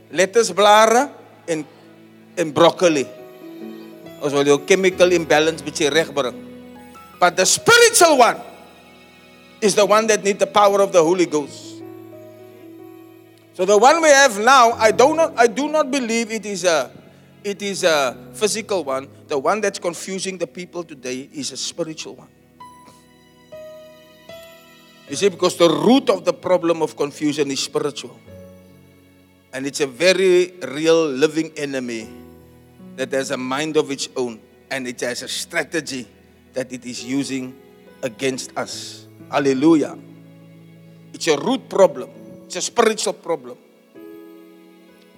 lettuceblare en en broccoli. Ons wil jou chemical imbalance bietjie regbring. But the spiritual one is the one that need the power of the Holy Ghost. So the one we have now, I do not I do not believe it is a it is a physical one. The one that's confusing the people today is a spiritual one. You see, because the root of the problem of confusion is spiritual. And it's a very real living enemy that has a mind of its own and it has a strategy that it is using against us. Hallelujah. It's a root problem, it's a spiritual problem.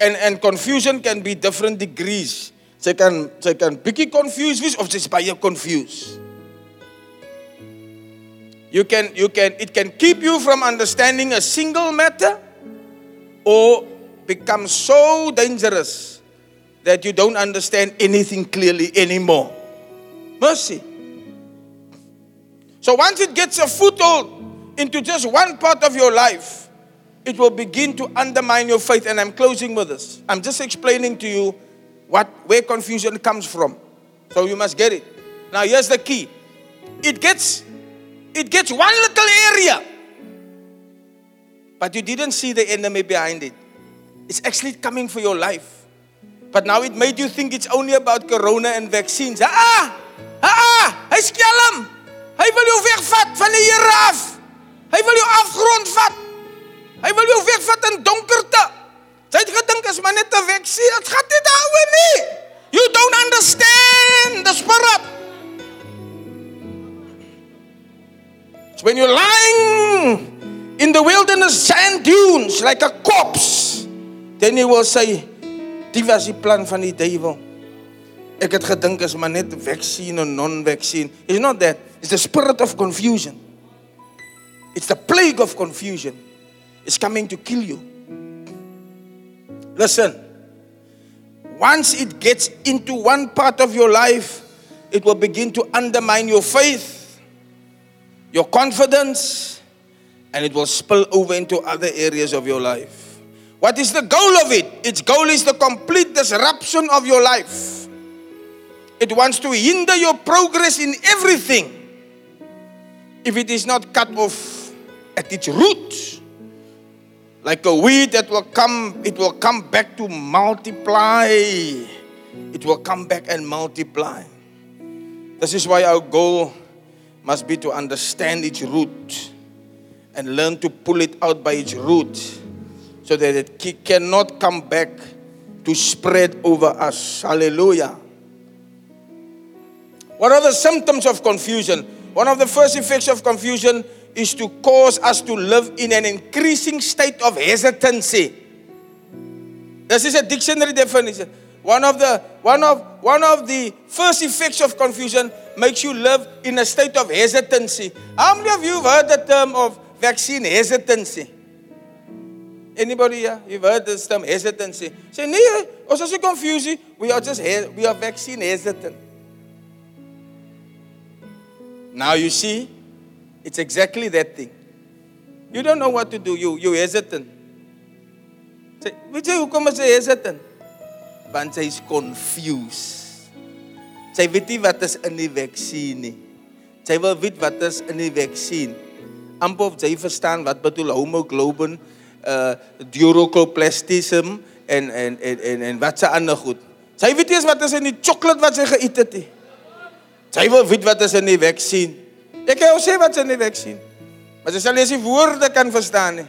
And, and confusion can be different degrees. Sy kan sy kan bietjie confused wees of sy's baie confused. You can you can it can keep you from understanding a single matter or become so dangerous that you don't understand anything clearly anymore. Mercy. So once it gets a foothold into just one part of your life, it will begin to undermine your faith. And I'm closing with this. I'm just explaining to you what where confusion comes from. So you must get it. Now here's the key. It gets It gets one little area. But you didn't see the enemy behind it. It's actually coming for your life. But now it made you think it's only about corona and vaccines. Ah! Ah! ah hy skelm. Hy wil jou wegvat van die Here af. Hy wil jou afgrond vat. Hy wil jou wegvat in donkerte. Jy het gedink as maar net 'n vaksin, dit gaan nie daaroor nie. You don't understand the spirit. So when you're lying in the wilderness sand dunes like a corpse, then you will say, "Dit was die plan van die duiwel." Ek het gedink is maar net vaksin en non-vaccine. It's not that. It's the spirit of confusion. It's the plague of confusion. It's coming to kill you. Listen. Once it gets into one part of your life, it will begin to undermine your faith, your confidence, and it will spill over into other areas of your life. What is the goal of it? Its goal is the complete disruption of your life. It wants to hinder your progress in everything if it is not cut off at its root. Like a weed that will come, it will come back to multiply. It will come back and multiply. This is why our goal must be to understand its root and learn to pull it out by its root so that it cannot come back to spread over us. Hallelujah. What are the symptoms of confusion? One of the first effects of confusion is to cause us to live in an increasing state of hesitancy. This is a dictionary definition. One of the one of one of the first effects of confusion makes you live in a state of hesitancy. How many of you have heard the term of vaccine hesitancy? Anybody here? You've heard this term hesitancy? Say, nee, eh, ons is confused. We are just we are vaccine hesitant. Now you see, it's exactly that thing. You don't know what to do. You you hesitant. Say, weet jy hoekom is hy hesitant? Want hy is confused. Sy weet nie wat is in die vaksin nie. Sy wil weet wat is in die vaksin. Amper of sy verstaan wat bedoel uh duocloplastism en en en en, en wat se ander goed. Sy weet eens wat is in die sjokolade wat sy geëet het nie. Sy wil weet wat is in die vaksin. Ek kan jou sê wat is in die vaksin. Maar sy sal nie die woorde kan verstaan nie.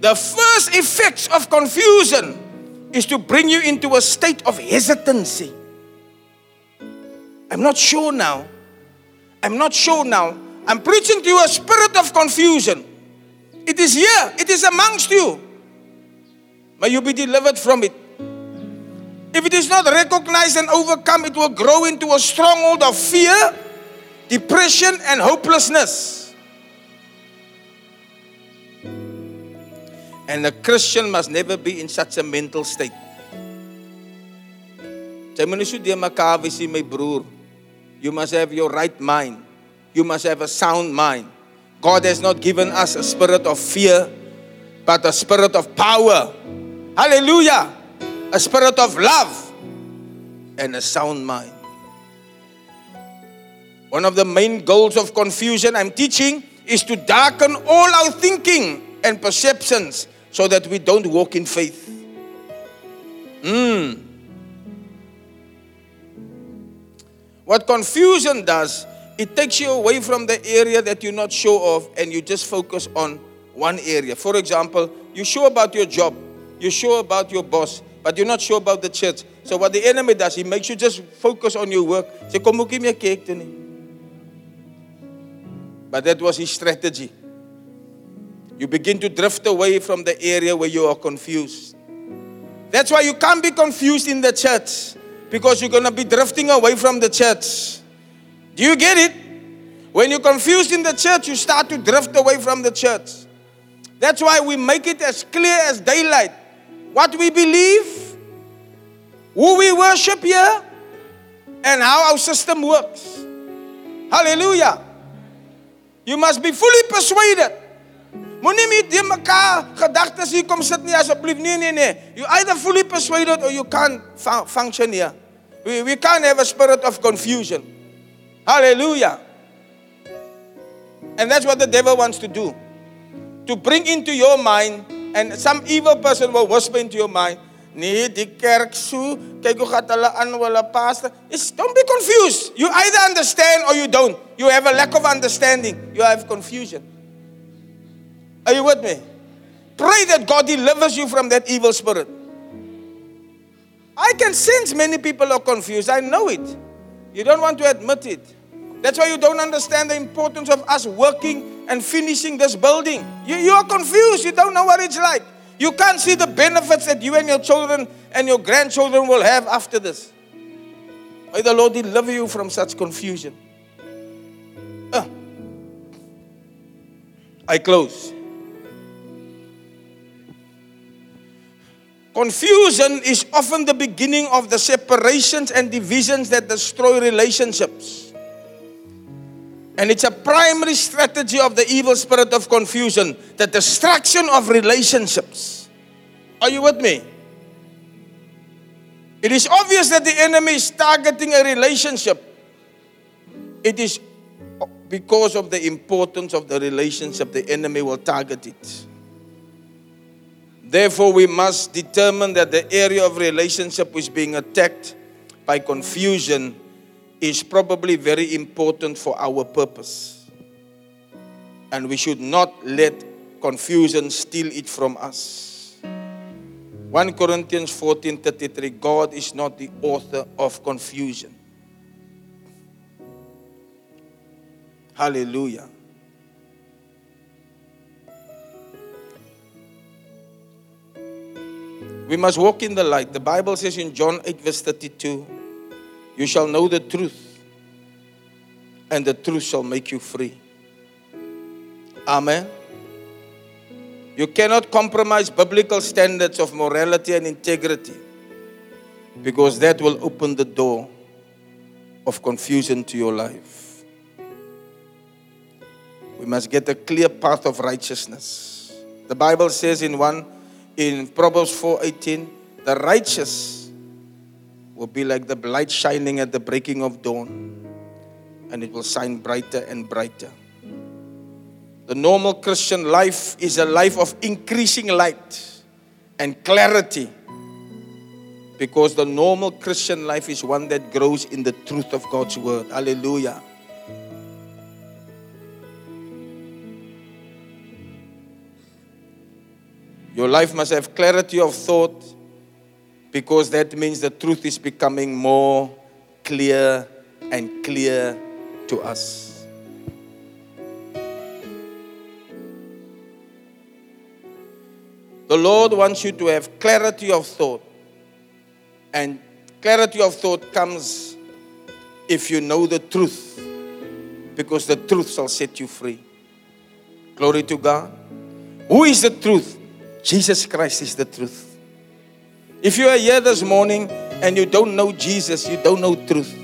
The first effects of confusion is to bring you into a state of hesitancy. I'm not sure now. I'm not sure now. I'm preaching to you a spirit of confusion. It is here, it is amongst you. May you be delivered from it. If it is not recognized and overcome, it will grow into a stronghold of fear, depression, and hopelessness. And a Christian must never be in such a mental state. Jy moet nie so deur mekaar wees my broer. You must have your right mind. You must have a sound mind. God has not given us a spirit of fear, but a spirit of power. Hallelujah. A spirit of love and a sound mind. One of the main goals of confusion I'm teaching is to darken all our thinking and perceptions so that we don't walk in faith. Mm. What confusion does, it takes you away from the area that you're not sure of and you just focus on one area. For example, you're sure about your job, you're sure about your boss, but you're not sure about the church. So what the enemy does, he makes you just focus on your work. Say, kom ook nie kyk toe nie. But that was his strategy. You begin to drift away from the area where you are confused. That's why you can't be confused in the church because you're going to be drifting away from the church. Do you get it? When you're confused in the church, you start to drift away from the church. That's why we make it as clear as daylight what we believe, who we worship here, and how our system works. Hallelujah. You must be fully persuaded. Moenie met mekaar gedagtes hier kom sit nie asseblief. Nee nee nee. You either fully persuaded or you can't function here. We, we can't have a spirit of confusion. Hallelujah. And that's what the devil wants to do. To bring into your mind, and some evil person will whisper into your mind, Nee, die kerk so, kyk hoe gaan hulle aan hulle pastor. Is don't be confused. You either understand or you don't. You have a lack of understanding. You have confusion. Are you with me? Pray that God delivers you from that evil spirit. I can sense many people are confused. I know it. You don't want to admit it. That's why you don't understand the importance of us working and finishing this building. You, you are confused. You don't know what it's like. You can't see the benefits that you and your children and your grandchildren will have after this. May the Lord deliver you from such confusion. Uh, I close. Confusion is often the beginning of the separations and divisions that destroy relationships. And it's a primary strategy of the evil spirit of confusion, the destruction of relationships. Are you with me? It is obvious that the enemy is targeting a relationship. It is because of the importance of the relationship, the enemy will target it. Therefore, we must determine that the area of relationship which is being attacked by confusion is probably very important for our purpose. And we should not let confusion steal it from us. 1 Corinthians 14:33 God is not the author of confusion. Hallelujah. We must walk in the light. The Bible says in John 8, verse 32, You shall know the truth, and the truth shall make you free. Amen. You cannot compromise biblical standards of morality and integrity because that will open the door of confusion to your life. We must get a clear path of righteousness. The Bible says in one in Proverbs 4:18, the righteous will be like the light shining at the breaking of dawn, and it will shine brighter and brighter. The normal Christian life is a life of increasing light and clarity because the normal Christian life is one that grows in the truth of God's word. Hallelujah. Your life must have clarity of thought because that means the truth is becoming more clear and clear to us. The Lord wants you to have clarity of thought. And clarity of thought comes if you know the truth, because the truth shall set you free. Glory to God. Who is the truth? Jesus Christ is the truth. If you are here this morning and you don't know Jesus, you don't know truth.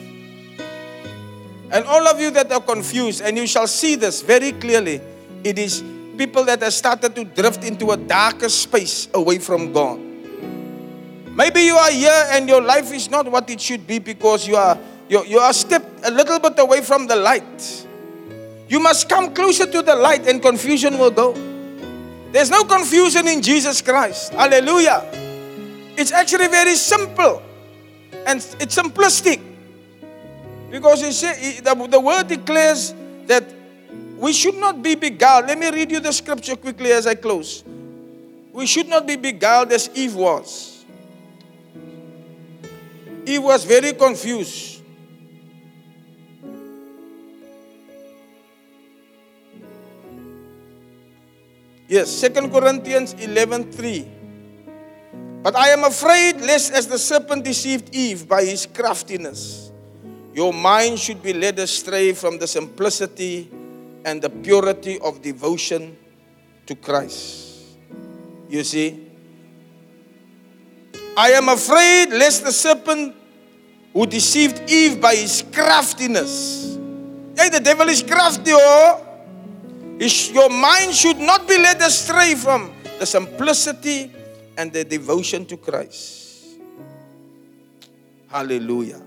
And all of you that are confused, and you shall see this very clearly, it is people that have started to drift into a darker space away from God. Maybe you are here and your life is not what it should be because you are you, you are stepped a little bit away from the light. You must come closer to the light and confusion will go. There's no confusion in Jesus Christ. Hallelujah. It's actually very simple and it's simplistic. Because you see, the, the word declares that we should not be beguiled. Let me read you the scripture quickly as I close. We should not be beguiled as Eve was. Eve was very confused. Yes, Second Corinthians 11:3. But I am afraid lest as the serpent deceived Eve by his craftiness, your mind should be led astray from the simplicity and the purity of devotion to Christ. You see? I am afraid lest the serpent who deceived Eve by his craftiness. Hey, the devil is crafty, oh. Your mind should not be led astray from the simplicity and the devotion to Christ. Hallelujah.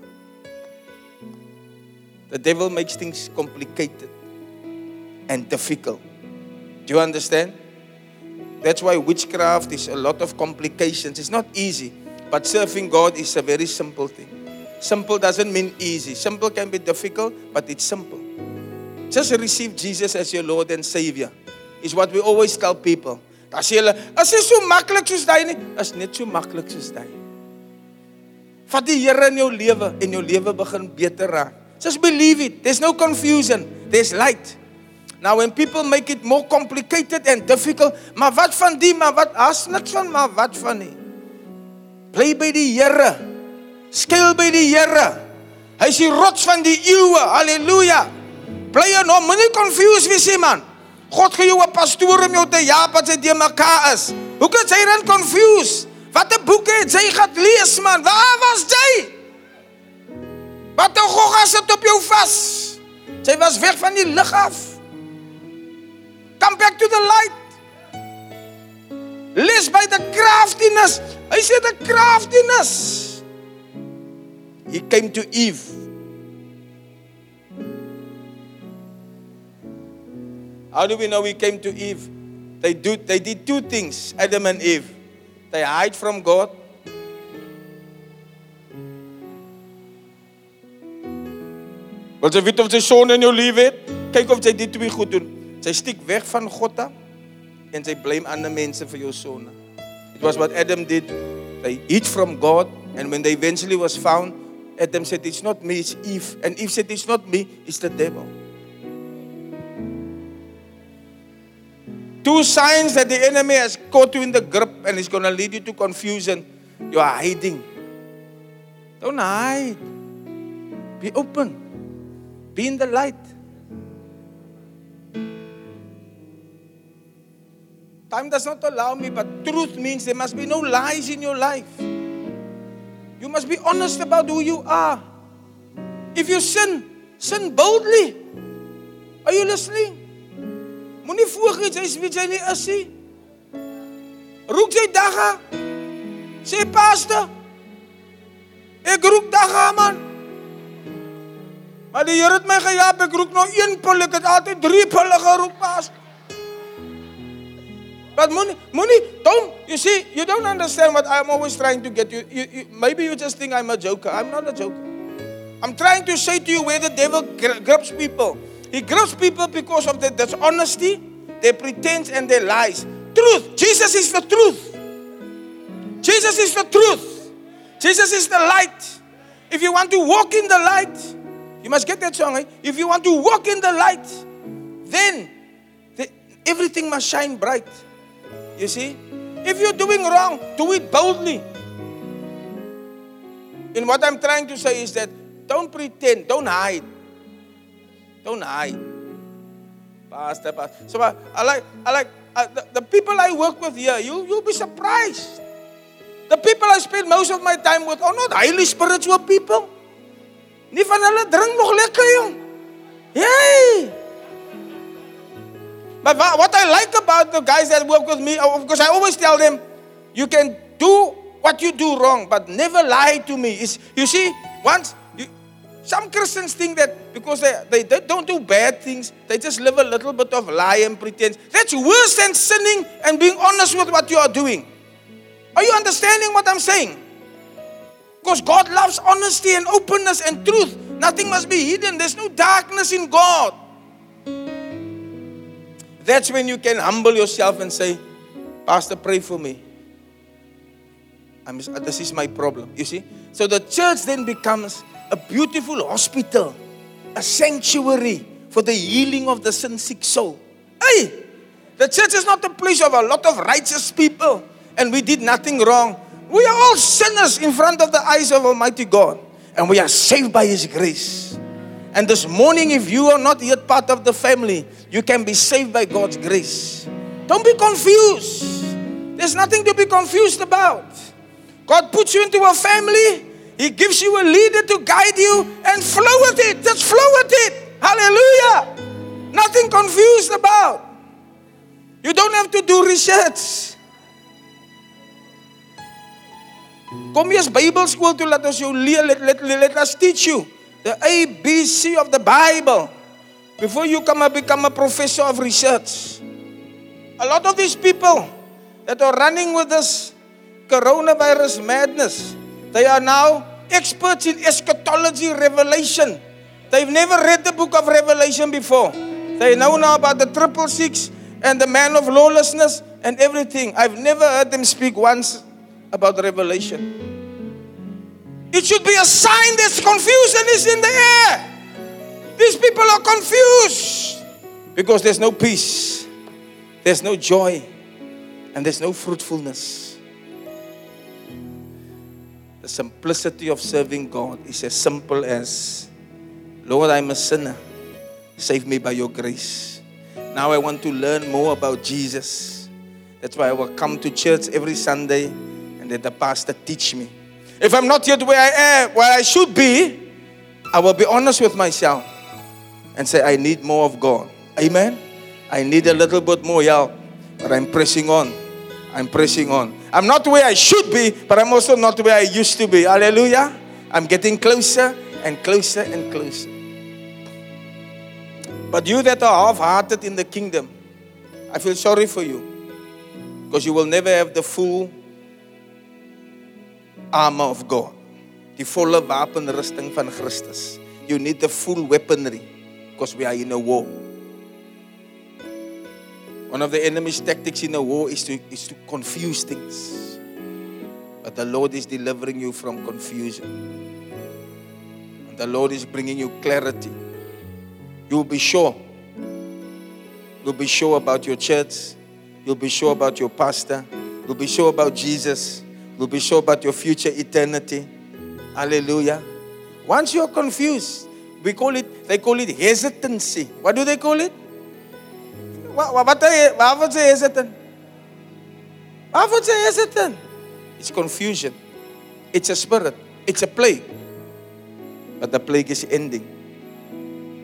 The devil makes things complicated and difficult. Do you understand? That's why witchcraft is a lot of complications. It's not easy, but serving God is a very simple thing. Simple doesn't mean easy. Simple can be difficult, but it's simple. Just receive Jesus as your Lord and Savior. Is what we always tell people. As jy hulle, as dit so maklik soos daai nie, is net so maklik soos daai. Vat die Here in jou lewe en jou lewe begin beter raak. Just believe it. There's no confusion. There's light. Now when people make it more complicated and difficult, maar wat van die, maar wat as niks van maar wat van nie. Bly by die Here. Skuil by die Here. Hy is die rots van die eeue. Halleluja. Bly in hom. Moenie confused wees nie, man. God gee jou 'n pastoor om jou te jaap as hy te mekaar is. Hoe kan jy dan confused? Watter boeke het jy gehad lees, man? Waar was jy? Wat 'n gogga sit op jou vas. Jy was weg van die lig af. Come back to the light. Lees by the craftiness. Hy sê the craftiness. He came to Eve. How do we know he came to Eve? They do they did two things, Adam and Eve. They hide from God. Wil jy weet of jy son in jou lewe het? Kyk of jy dit twee goed doen. Sy stiek weg van God af en sy blame ander mense vir jou sonde. It was what Adam did. They hid from God and when they eventually was found, Adam said it's not me, it's Eve. And Eve said it's not me, it's the devil. Two signs that the enemy has caught you in the grip and is going to lead you to confusion. You are hiding. Don't hide. Be open. Be in the light. Time does not allow me, but truth means there must be no lies in your life. You must be honest about who you are. If you sin, sin boldly. Are you listening? Moenie voorgee jy is wie jy nie is nie. Roek jy dagga? Sê pastor. Ek roek dagga man. Maar die Here het my gehelp, ek roek nog een pil, ek het altyd drie pille geroek pastor. But money, money, don't, you see, you don't understand what I'm always trying to get you. you, you maybe you just think I'm a joker. I'm not a joker. I'm trying to say to you where the devil gri- grips people. He grips people because of their dishonesty, their pretense, and their lies. Truth. Jesus is the truth. Jesus is the truth. Jesus is the light. If you want to walk in the light, you must get that song. Eh? If you want to walk in the light, then the, everything must shine bright. You see? If you're doing wrong, do it boldly. And what I'm trying to say is that don't pretend, don't hide. Don't hide. Pastor, pastor. So I, I like, I like uh, the, the people I work with here, you, you'll be surprised. The people I spend most of my time with are not highly spiritual people. Nie van hulle drink nog lekker jong. Yay! But what I like about the guys that work with me, of course, I always tell them, you can do what you do wrong, but never lie to me. Is you see, once some Christians think that because they, they, they don't do bad things, they just live a little bit of lie and pretense. That's worse than sinning and being honest with what you are doing. Are you understanding what I'm saying? Because God loves honesty and openness and truth. Nothing must be hidden. There's no darkness in God. That's when you can humble yourself and say, Pastor, pray for me. I'm, this is my problem. You see? So the church then becomes a beautiful hospital, a sanctuary for the healing of the sin sick soul. Hey! The church is not a place of a lot of righteous people and we did nothing wrong. We are all sinners in front of the eyes of Almighty God and we are saved by His grace. And this morning, if you are not yet part of the family, you can be saved by God's grace. Don't be confused. There's nothing to be confused about. God puts you into a family, He gives you a leader to guide you and flow with it. Just flow with it. Hallelujah. Nothing confused about. You don't have to do research. Kom eers Bybelskool toe laat ons jou leer let, let, let us teach you. the ABC of the Bible before you come and become a professor of research. A lot of these people that are running with this coronavirus madness, they are now experts in eschatology, revelation. They've never read the book of Revelation before. They know now about the triple six and the man of lawlessness and everything. I've never heard them speak once about revelation. It should be a sign that confusion is in the air. These people are confused because there's no peace, there's no joy, and there's no fruitfulness. The simplicity of serving God is as simple as Lord, I'm a sinner. Save me by your grace. Now I want to learn more about Jesus. That's why I will come to church every Sunday and let the pastor teach me. If I'm not yet where I am, where I should be, I will be honest with myself and say, I need more of God. Amen. I need a little bit more help, but I'm pressing on. I'm pressing on. I'm not where I should be, but I'm also not where I used to be. Hallelujah. I'm getting closer and closer and closer. But you that are half hearted in the kingdom, I feel sorry for you because you will never have the full armor of God. Die volle wapenrusting van Christus. You need the full weaponry because we are in a war. One of the enemy's tactics in a war is to, is to confuse things. But the Lord is delivering you from confusion. And the Lord is bringing you clarity. You'll be sure. You'll be sure about your church. You'll be sure about your pastor. You'll be sure about Jesus. You'll be sure about your future eternity. Hallelujah. Once you're confused, we call it, they call it hesitancy. What do they call it? Wat, waarvoor ze hesitant? Waarvoor ze hesitant? It's confusion. It's a spirit. It's a plague. But the plague is ending.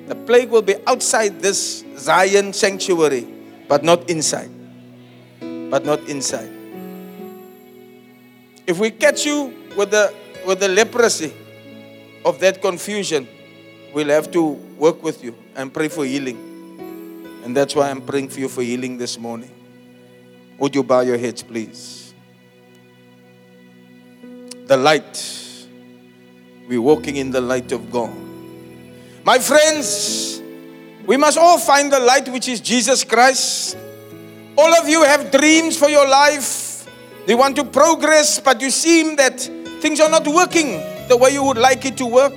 The plague will be outside this Zion sanctuary, but not inside. But not inside. If we catch you with the with the leprosy of that confusion, we'll have to work with you and pray for healing. And that's why I'm praying for you for healing this morning. Would you bow your heads, please? The light. We're walking in the light of God. My friends, we must all find the light which is Jesus Christ. All of you have dreams for your life. You want to progress, but you seem that things are not working the way you would like it to work.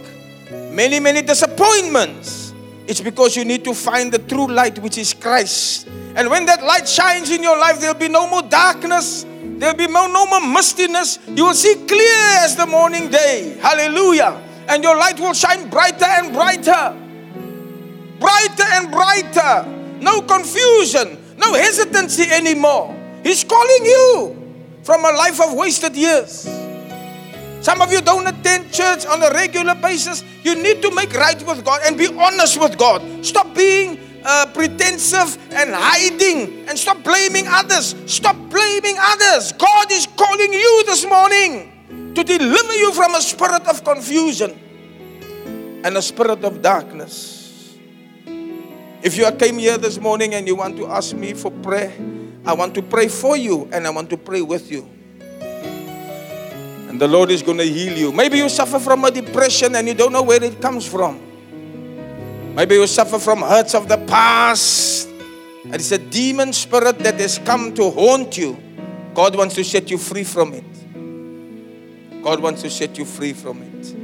Many, many disappointments. It's because you need to find the true light, which is Christ. And when that light shines in your life, there'll be no more darkness. There'll be no, no more mistiness. You will see clear as the morning day. Hallelujah. And your light will shine brighter and brighter. Brighter and brighter. No confusion, no hesitancy anymore. He's calling you from a life of wasted years. Some of you don't attend church on a regular basis. You need to make right with God and be honest with God. Stop being uh, pretensive and hiding and stop blaming others. Stop blaming others. God is calling you this morning to deliver you from a spirit of confusion and a spirit of darkness. If you came here this morning and you want to ask me for prayer, I want to pray for you and I want to pray with you. And the Lord is going to heal you. Maybe you suffer from a depression and you don't know where it comes from. Maybe you suffer from hurts of the past. And it's a demon spirit that has come to haunt you. God wants to set you free from it. God wants to set you free from it.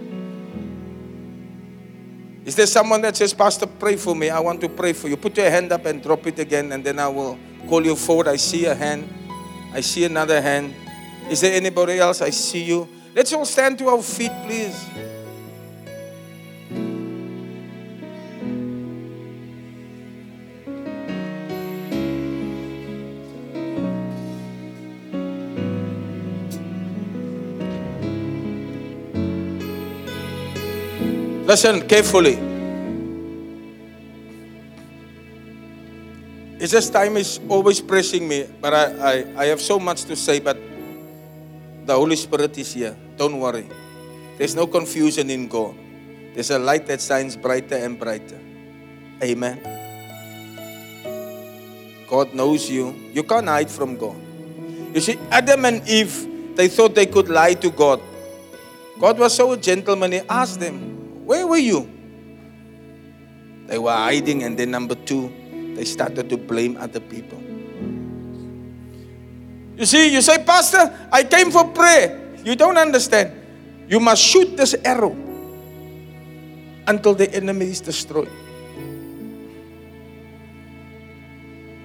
Is there someone that says, Pastor, pray for me? I want to pray for you. Put your hand up and drop it again, and then I will call you forward. I see a hand. I see another hand. Is there anybody else? I see you. Let's all stand to our feet, please. Listen carefully. It's just time is always pressing me, but I, I, I have so much to say, but the Holy Spirit is here. Don't worry. There's no confusion in God. There's a light that shines brighter and brighter. Amen. God knows you. You can't hide from God. You see, Adam and Eve, they thought they could lie to God. God was so gentle when He asked them, Where were you? They were hiding, and then number two, they started to blame other people. You see, you say, Pastor, I came for prayer. You don't understand. You must shoot this arrow until the enemy is destroyed.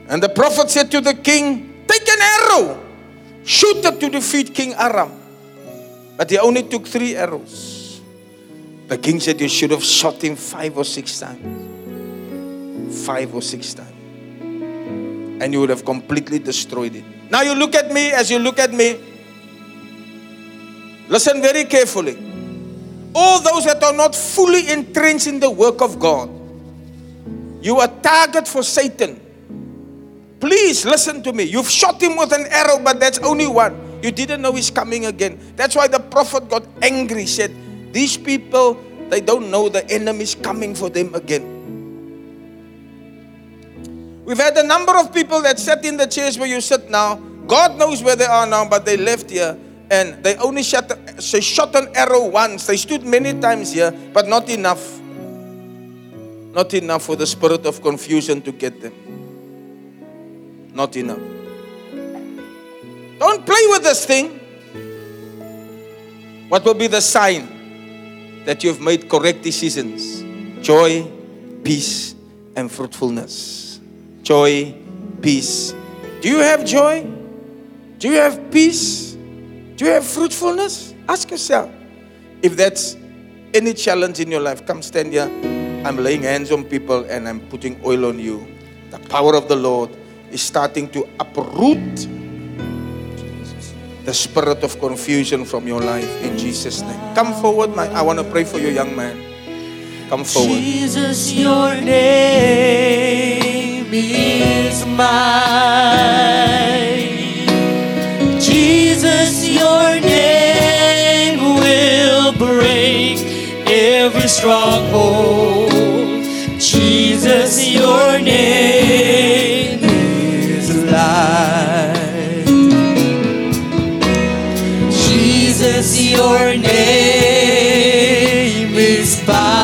And the prophet said to the king, Take an arrow, shoot it to defeat King Aram. But he only took three arrows. The king said, You should have shot him five or six times. Five or six times. And you would have completely destroyed it. Now you look at me as you look at me. Listen very carefully. All those that are not fully entrenched in the work of God, you are target for Satan. Please listen to me. You've shot him with an arrow, but that's only one. You didn't know he's coming again. That's why the prophet got angry, said, These people, they don't know the enemy's coming for them again. We've had a number of people that sat in the chairs where you sit now. God knows where they are now, but they left here and they only shot, they shot an arrow once. They stood many times here, but not enough. Not enough for the spirit of confusion to get them. Not enough. Don't play with this thing. What will be the sign that you've made correct decisions? Joy, peace, and fruitfulness. Joy, peace. Do you have joy? Do you have peace? Do you have fruitfulness? Ask yourself. If that's any challenge in your life, come stand here. I'm laying hands on people and I'm putting oil on you. The power of the Lord is starting to uproot the spirit of confusion from your life in Jesus' name. Come forward, my I want to pray for you, young man. Come forward. Jesus, your name is mine. Jesus, your name will break every stronghold. Jesus, your name is light. Jesus, your name is power.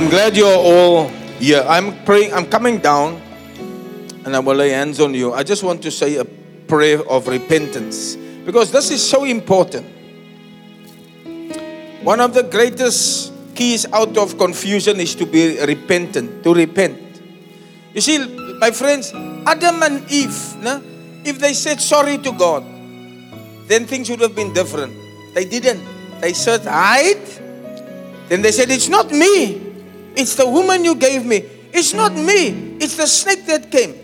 I'm glad you're all here. I'm praying, I'm coming down and I will lay hands on you. I just want to say a prayer of repentance because this is so important. One of the greatest keys out of confusion is to be repentant, to repent. You see, my friends, Adam and Eve, no? if they said sorry to God, then things would have been different. They didn't. They said, hide. Then they said, It's not me. It's the woman you gave me. It's not me. It's the snake that came.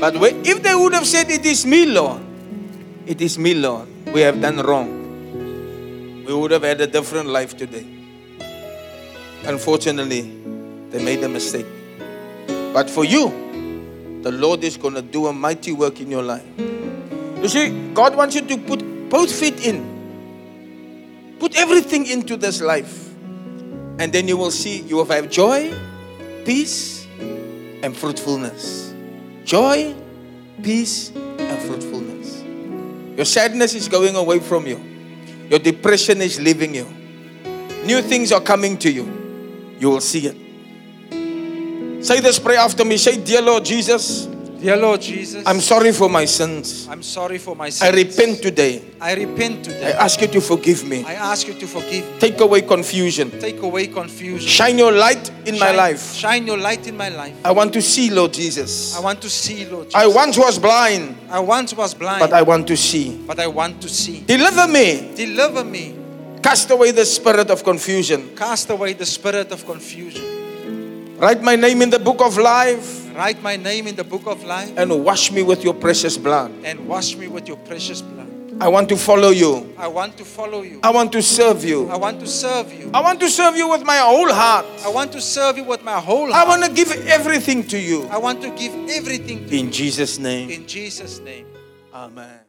But if they would have said, It is me, Lord, it is me, Lord, we have done wrong, we would have had a different life today. Unfortunately, they made a mistake. But for you, the Lord is going to do a mighty work in your life. You see, God wants you to put both feet in. Put everything into this life. And then you will see you will have joy, peace, and fruitfulness. Joy, peace, and fruitfulness. Your sadness is going away from you. Your depression is leaving you. New things are coming to you. You will see it. Say this prayer after me. Say, Dear Lord Jesus, Dear Lord Jesus, I'm sorry for my sins. I'm sorry for my sins. I repent today. I repent today. I ask you to forgive me. I ask you to forgive me. Take away confusion. Take away confusion. Shine your light in my life. Shine your light in my life. I want to see, Lord Jesus. I want to see, Lord Jesus. I once was blind, I once was blind, but I want to see. but I want to see. Deliver me. Deliver me. Cast away the spirit of confusion. Cast away the spirit of confusion. Write my name in the book of life Write my name in the book of life and wash me with your precious blood. and wash me with your precious blood. I want to follow you. I want to follow you. I want to serve you. I want to serve you. I want to serve you with my whole heart. I want to serve you with my whole heart. I want to give everything to you. I want to give everything to In Jesus' name. In Jesus' name. Amen.